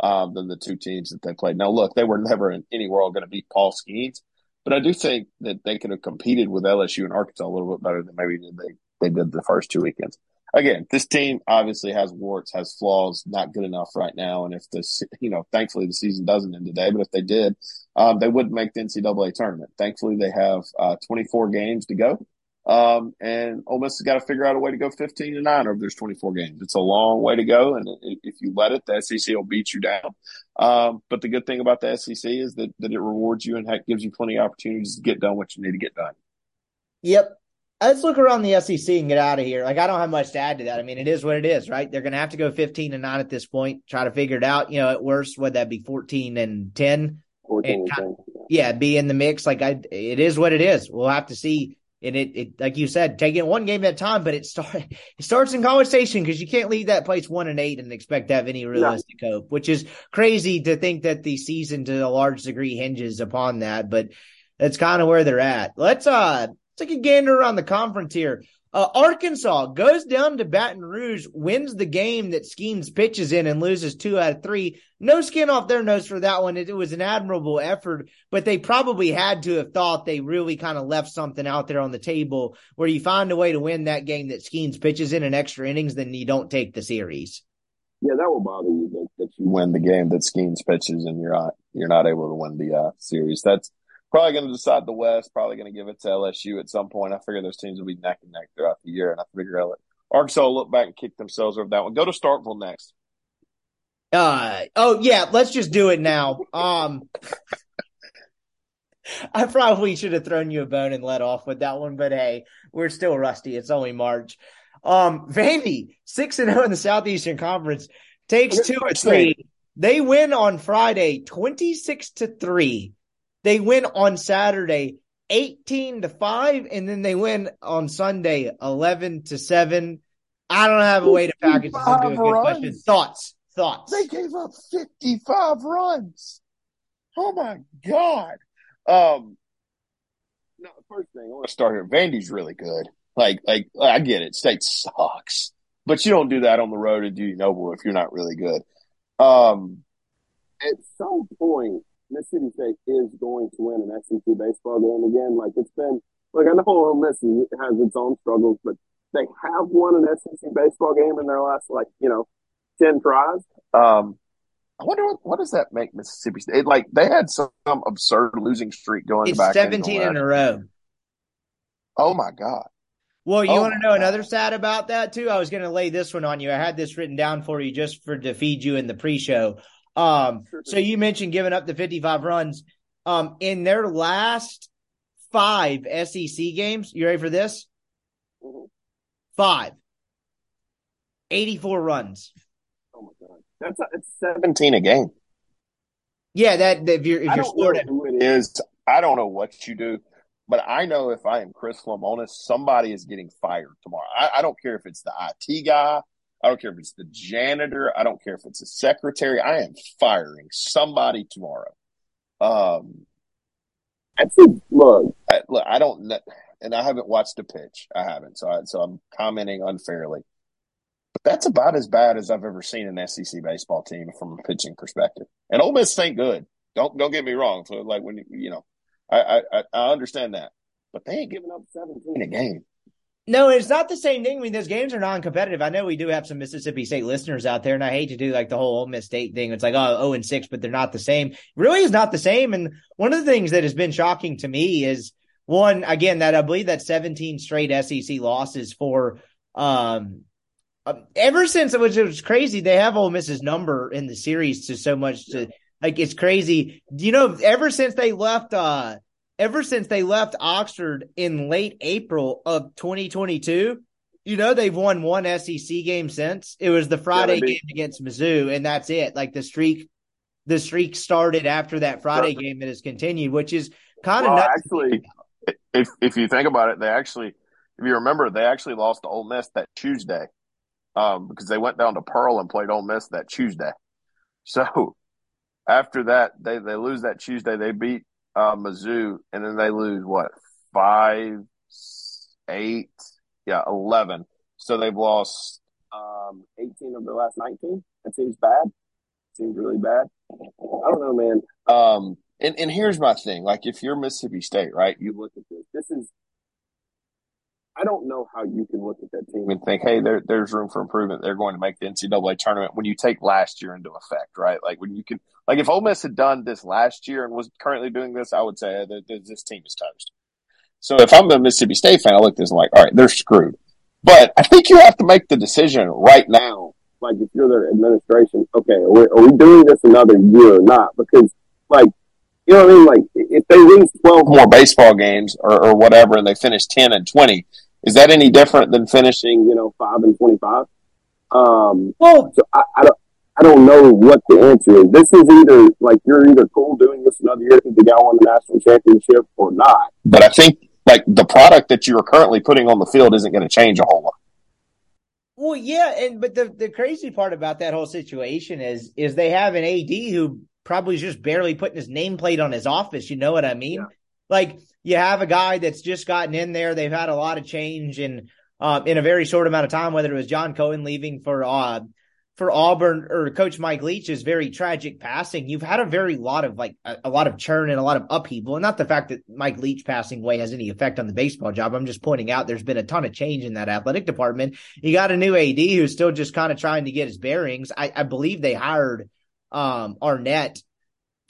um, than the two teams that they played. Now, look, they were never in any world going to beat Paul Skenes, but I do think that they could have competed with LSU and Arkansas a little bit better than maybe they they did the first two weekends again, this team obviously has warts, has flaws, not good enough right now. And if this, you know, thankfully the season doesn't end today, but if they did, um, they wouldn't make the NCAA tournament. Thankfully, they have uh, 24 games to go. Um, and Ole Miss has got to figure out a way to go 15 to 9 over there's 24 games. It's a long way to go. And if you let it, the SEC will beat you down. Um, but the good thing about the SEC is that, that it rewards you and gives you plenty of opportunities to get done what you need to get done. Yep let's look around the SEC and get out of here. Like I don't have much to add to that. I mean, it is what it is, right? They're going to have to go 15 and 9 at this point, try to figure it out. You know, at worst, would that be 14 and 10? 14 and 10. Yeah, be in the mix. Like I, it is what it is. We'll have to see. And it, it like you said, taking one game at a time, but it start it starts in conversation because you can't leave that place one and eight and expect to have any realistic no. hope, which is crazy to think that the season to a large degree hinges upon that. But that's kind of where they're at. Let's uh Take a gander around the conference here. Uh, Arkansas goes down to Baton Rouge, wins the game that Skenes pitches in and loses two out of three. No skin off their nose for that one. It, it was an admirable effort, but they probably had to have thought they really kind of left something out there on the table where you find a way to win that game that Skenes pitches in an extra innings, then you don't take the series. Yeah, that will bother you that, that you win the game that Skenes pitches and you're not you're not able to win the uh, series. That's probably going to decide the West. Probably going to give it to LSU at some point. I figure those teams will be neck and neck throughout the year, and I figure Arkansas will look back and kick themselves over that one. Go to Starkville next. Uh oh yeah, let's just do it now. Um I probably should have thrown you a bone and let off with that one, but hey, we're still rusty. It's only March. Um Vandy, six and zero oh in the Southeastern Conference, takes two or three. They win on Friday, twenty six to three they win on Saturday 18 to 5, and then they win on Sunday 11 to 7. I don't have a way to package this into a good runs. question. Thoughts? Thoughts? They gave up 55 runs. Oh my God. Um, no, first thing I want to start here. Vandy's really good. Like, like I get it. State sucks, but you don't do that on the road at Dudy Noble if you're not really good. Um, at some point, Mississippi State is going to win an SEC baseball game again. Like it's been, like I know Ole Miss has its own struggles, but they have won an SEC baseball game in their last like you know ten tries. Um, I wonder what, what does that make Mississippi State like? They had some absurd losing streak going it's back. Seventeen in a row. Oh my god. Well, you oh want to know God. another stat about that too? I was going to lay this one on you. I had this written down for you just for to feed you in the pre-show. Um, so you mentioned giving up the 55 runs. Um, in their last five SEC games, you ready for this? Mm-hmm. Five. 84 runs. Oh my god. That's, that's 17 a game. Yeah, that if you're if I you're sorted. who it is, I don't know what you do, but I know if I am Chris Lemonis, somebody is getting fired tomorrow. I, I don't care if it's the IT guy, I don't care if it's the janitor. I don't care if it's a secretary. I am firing somebody tomorrow. Um, I think, look, I, look, I don't, and I haven't watched a pitch. I haven't, so I, so I'm commenting unfairly. But that's about as bad as I've ever seen an SEC baseball team from a pitching perspective. And Ole Miss ain't good. Don't don't get me wrong. So like when you know, I I, I understand that, but they ain't giving up 17 a game. No, it's not the same thing. I mean, those games are non-competitive. I know we do have some Mississippi State listeners out there, and I hate to do like the whole Ole Miss State thing. It's like, oh, oh and 6, but they're not the same. Really is not the same. And one of the things that has been shocking to me is one, again, that I believe that 17 straight SEC losses for, um, uh, ever since it was crazy. They have Ole Miss's number in the series to so much to like, it's crazy. You know, ever since they left, uh, ever since they left Oxford in late April of 2022, you know, they've won one SEC game since. It was the Friday yeah, game against Mizzou, and that's it. Like the streak, the streak started after that Friday game that has continued, which is kind of well, actually. If if you think about it, they actually, if you remember, they actually lost to Ole Miss that Tuesday, um, because they went down to Pearl and played Ole Miss that Tuesday. So after that, they they lose that Tuesday. They beat uh, Mizzou, and then they lose what five, eight, yeah, eleven. So they've lost um, eighteen of their last nineteen. That seems bad. Seems really bad. I don't know, man. Um, and and here's my thing: like, if you're Mississippi State, right? You look at this. This is. I don't know how you can look at that team and think, "Hey, there, there's room for improvement. They're going to make the NCAA tournament." When you take last year into effect, right? Like when you can, like if Ole Miss had done this last year and was currently doing this, I would say that this team is toast. So if I'm a Mississippi State fan, I look at this and like, all right, they're screwed. But I think you have to make the decision right now. Like if you're their administration, okay, are we, are we doing this another year or not? Because like, you know what I mean? Like if they lose 12 more baseball games or, or whatever and they finish 10 and 20, is that any different than finishing, you know, 5 and 25? Um, well, so I, I don't, I don't know what the answer is. This is either like you're either cool doing this another year because the guy won the national championship or not. But I think like the product that you are currently putting on the field isn't going to change a whole lot. Well, yeah, and but the the crazy part about that whole situation is is they have an AD who probably is just barely putting his nameplate on his office. You know what I mean? Yeah. Like you have a guy that's just gotten in there. They've had a lot of change in uh, in a very short amount of time. Whether it was John Cohen leaving for uh, for Auburn or Coach Mike Leach is very tragic passing. You've had a very lot of like a, a, lot of churn and a lot of upheaval, and not the fact that Mike Leach passing away has any effect on the baseball job. I'm just pointing out there's been a ton of change in that athletic department. You got a new AD who's still just kind of trying to get his bearings. I, I believe they hired um, Arnett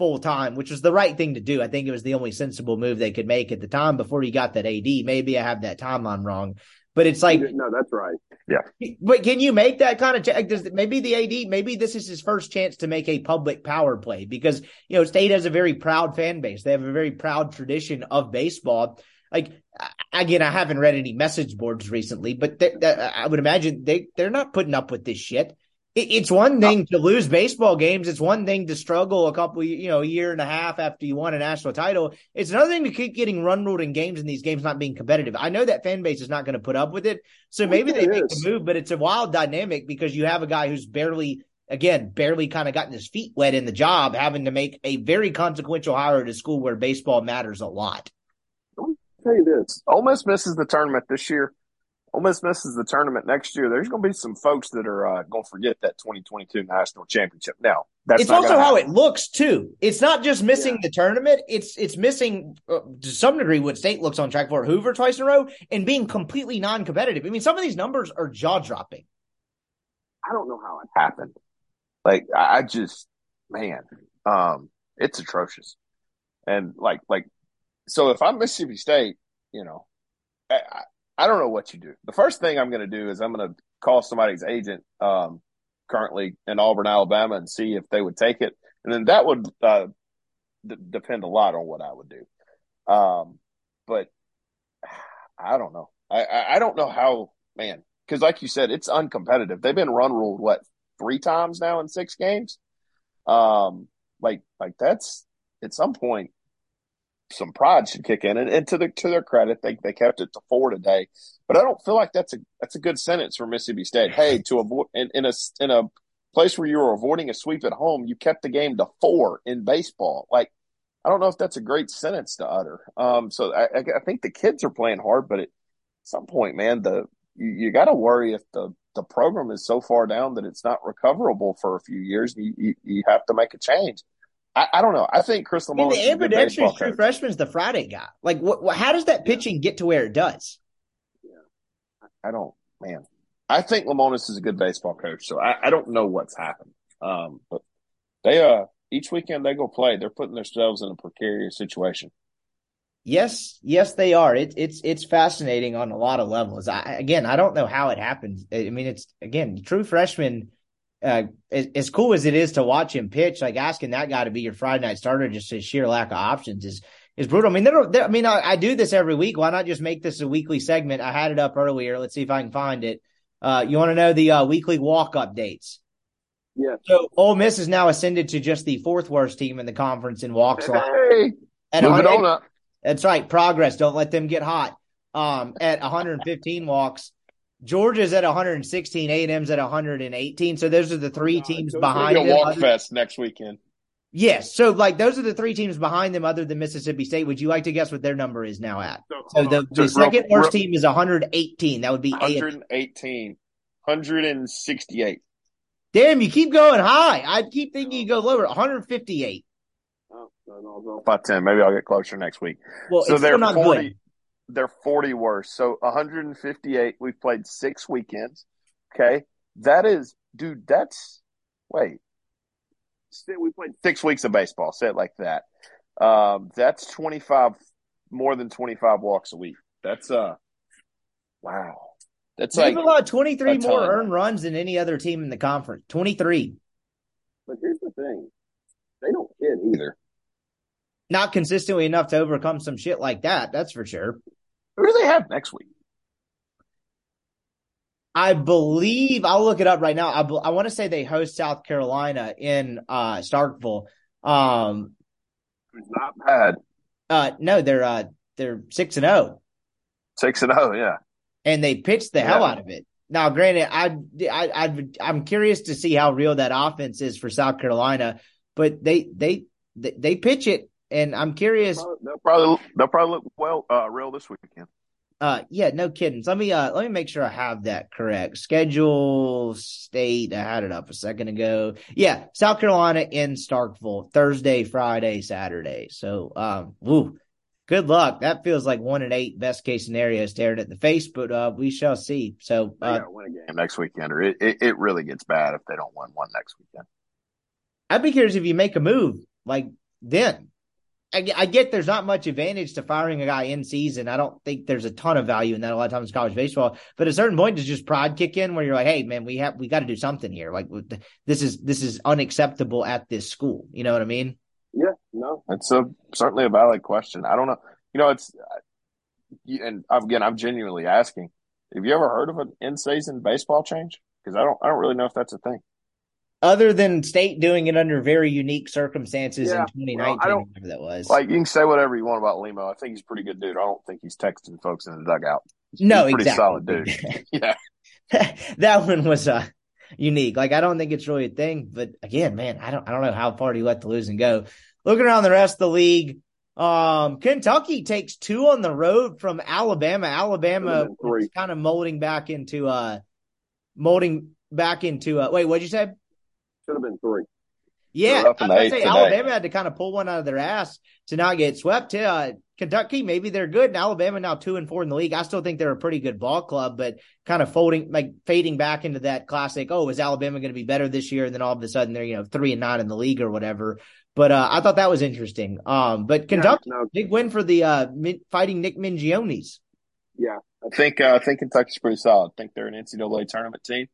full time, which was the right thing to do. I think it was the only sensible move they could make at the time before he got that AD. Maybe I have that timeline wrong, but it's like no, that's right. Yeah. But can you make that kind of check? Does maybe the AD, maybe this is his first chance to make a public power play because, you know, State has a very proud fan base. They have a very proud tradition of baseball. Like, again, I haven't read any message boards recently, but I would imagine they, they're not putting up with this shit it's one thing oh. to lose baseball games. It's one thing to struggle a couple, you know, a year and a half after you won a national title. It's another thing to keep getting run ruled in games and these games not being competitive. I know that fan base is not going to put up with it. So maybe they make the move, but it's a wild dynamic because you have a guy who's barely, again, barely kind of gotten his feet wet in the job, having to make a very consequential hire at a school where baseball matters a lot. Let me tell you this. Ole Miss misses the tournament this year Ole Miss misses the tournament next year, there's going to be some folks that are uh, going to forget that 2022 national championship. Now, that's it's also how it looks too. It's not just missing yeah. the tournament; it's it's missing uh, to some degree what State looks on track for Hoover twice in a row and being completely non-competitive. I mean, some of these numbers are jaw dropping. I don't know how it happened. Like I just, man, um, it's atrocious. And like, like, so if I'm Mississippi State, you know, I, I don't know what you do. The first thing I'm going to do is I'm going to call somebody's agent um, currently in Auburn, Alabama, and see if they would take it. And then that would uh, d- depend a lot on what I would do. Um, but I don't know. I, I, I don't know how, man, because like you said, it's uncompetitive. They've been run ruled what three times now in six games. Um, like like that's at some point some pride should kick in. And, and to the to their credit, they they kept it to four today. But I don't feel like that's a that's a good sentence for Mississippi State. Hey, to avoid in, in a in a place where you were avoiding a sweep at home, you kept the game to four in baseball. Like I don't know if that's a great sentence to utter. Um, so I, I think the kids are playing hard, but at some point, man, the you, you got to worry if the the program is so far down that it's not recoverable for a few years. You, you, you have to make a change. I, I, don't know. I think Chris Lemonis. I mean, the ambidextrous true freshman's the Friday guy. Like, what, what? How does that pitching get to where it does? Yeah, I don't, man. I think Lemonis is a good baseball coach, so I, I don't know what's happened. Um, but they uh each weekend they go play, they're putting themselves in a precarious situation. Yes, yes, they are. It's it's it's fascinating on a lot of levels. I again, I don't know how it happens. I mean, it's again, true freshman uh, as, as, cool as it is to watch him pitch, like asking that guy to be your Friday night starter, just his sheer lack of options is is brutal. I mean, they're, they're, I mean, I, I, do this every week. Why not just make this a weekly segment? I had it up earlier. Let's see if I can find it. Uh, you want to know the uh, weekly walk updates? Yeah. So Ole Miss is now ascended to just the fourth worst team in the conference in walks. Hey, at move it on up. That's right. Progress. Don't let them get hot. Um, at 115 walks. Georgia's at 116, A&M's at 118. So those are the three teams behind it. Walk fest next weekend. Yes. So, like, those are the three teams behind them, other than Mississippi State. Would you like to guess what their number is now at? So, the, the Just real- second worst real- team is 118. That would be A. 118, 168. Damn, you keep going high. I keep thinking you go lower. 158. Oh, no, no, no. About 10. Maybe I'll get closer next week. Well, so it's they're still not 40. They're 40 worse. So 158. We've played six weekends. Okay. That is, dude, that's, wait. We played six weeks of baseball. Say it like that. Um, that's 25, more than 25 walks a week. That's, uh, wow. That's They've like, allowed 23 a more earned runs than any other team in the conference. 23. But here's the thing. They don't hit either. Not consistently enough to overcome some shit like that. That's for sure. Who do they have next week? I believe I'll look it up right now. I, I want to say they host South Carolina in uh Starkville. Um not bad. uh no, they're uh they're 6 and 0 Six and oh, yeah. and they pitched the hell out of it. Now, granted, I I I I'm curious to see how real that offense is for South Carolina, but they they they, they pitch it and I'm curious They'll probably they'll probably look well uh, real this weekend. Uh, yeah, no kidding. Let me uh let me make sure I have that correct. Schedule state. I had it up a second ago. Yeah, South Carolina in Starkville Thursday, Friday, Saturday. So um, woo, good luck. That feels like one and eight best case scenario staring at the face, but uh, we shall see. So uh, gotta win a game next weekend, or it, it, it really gets bad if they don't win one next weekend. I'd be curious if you make a move like then. I, get- there's not much advantage to firing a guy in season. I don't think there's a ton of value in that a lot of times in college baseball. But at a certain point, does just pride kick in where you're like, hey man, we have we got to do something here. Like this is this is unacceptable at this school. You know what I mean? Yeah, no. It's a certainly a valid question. I don't know. You know, it's uh, and again, I'm genuinely asking. Have you ever heard of an in-season baseball change? Because I don't, I don't really know if that's a thing. Other than state doing it under very unique circumstances Yeah, in 2019, well, I don't- whatever that was. Like you can say whatever you want about Limo. I think he's a pretty good dude. I don't think he's texting folks in the dugout. no, he's a pretty exactly. solid dude. Yeah, that one was uh unique. Like I don't think it's really a thing, but again, man, I don't I don't know how far do you let the losing go. Looking around the rest of the league, um, Kentucky takes two on the road from Alabama. Alabama Should've been three. is kind of molding back into uh molding back into uh wait, what'd you say? Should have been three. Yeah, They're I in was the gonna say today. Alabama had to kind of pull one out of their ass to not get swept. Uh, Kentucky, maybe they're good. And Alabama now two and four in the league. I still think they're a pretty good ball club, but kind of folding, like fading back into that classic. Oh, is Alabama going to be better this year? And then all of a sudden they're you know three and nine in the league or whatever. But uh, I thought that was interesting. Um, but Kentucky, No, big win for the uh fighting Nick Mingiones. yeah. I think uh, I think Kentucky's pretty solid. I think they're an NCAA tournament team.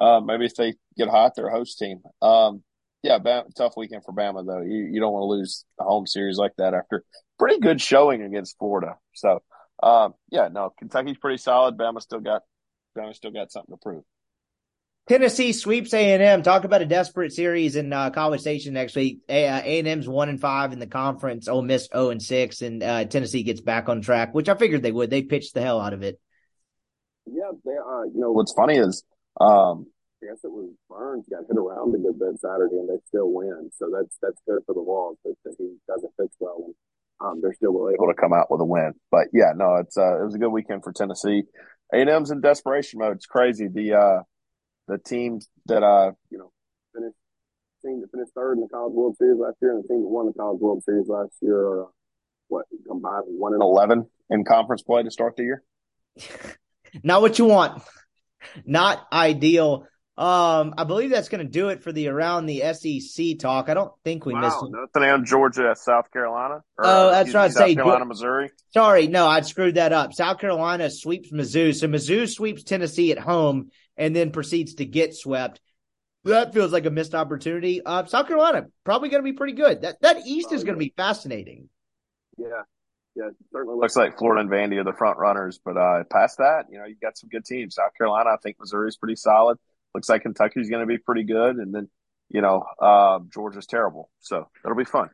Uh, maybe if they get hot, they're a host team. Um, yeah, Bama, tough weekend for Bama though. You you don't want to lose a home series like that after pretty good showing against Florida. So um, yeah, no, Kentucky's pretty solid. Bama still got Bama still got something to prove. Tennessee sweeps A and M. Talk about a desperate series in uh, College Station next week. A and M's one and five in the conference. Ole Miss zero and six, and uh, Tennessee gets back on track, which I figured they would. They pitched the hell out of it. Yeah, they uh you know What's funny is um, I guess it was Burns got hit around a good bit Saturday and they still win. So that's that's good for the Vols that, that he doesn't pitch well and um they're still able able to come out with a win. But yeah, no, it's uh, it was a good weekend for Tennessee. A and M's in desperation mode. It's crazy. The uh, the teams that uh, you know, finished team that finished third in the College World Series last year and the team that won the College World Series last year are uh, what combined one and eleven in conference play to start the year. Not what you want. Not ideal. Um, I believe that's going to do it for the around the SEC talk. I don't think we missed. Wow, nothing on Georgia, South Carolina. Or, Oh, that's what South say. Carolina, Missouri. Sorry, no, I'd screwed that up. South Carolina sweeps Mizzou. So Mizzou sweeps Tennessee at home and then proceeds to get swept. That feels like a missed opportunity. Uh, South Carolina probably going to be pretty good. That that East is going to be fascinating. yeah. Yeah, it certainly Looks like Florida and Vandy are the front runners, but uh, past that, you know, you got some good teams. South Carolina, I think Missouri's pretty solid. Looks like Kentucky's going to be pretty good, and then you know, uh, Georgia's terrible. So that'll be fun.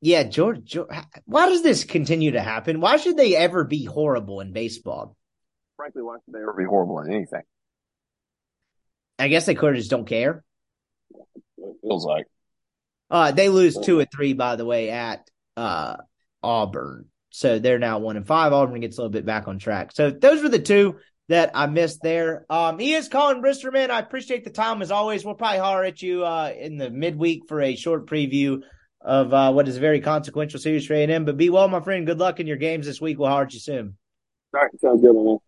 Yeah, George, George. Why does this continue to happen? Why should they ever be horrible in baseball? frankly why should they ever be horrible in anything. I guess they could just don't care. It feels like. Uh, they lose two or three, by the way, at uh, Auburn. So they're now one and five. Auburn gets a little bit back on track. So those were the two that I missed there. Um, he is Collin Brister man. I appreciate the time as always. We'll probably holler at you uh, in the midweek for a short preview of uh, what is a very consequential series for A&M. But be well, my friend. Good luck in your games this week. We'll holler at you soon. All right, sounds good, man.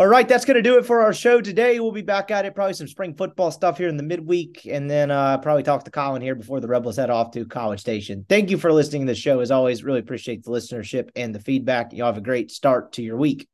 All right, that's going to do it for our show today. We'll be back at it, probably some spring football stuff here in the midweek, and then uh, probably talk to Collin here before the Rebels head off to College Station. Thank you for listening to the show. As always, really appreciate the listenership and the feedback. You all have a great start to your week.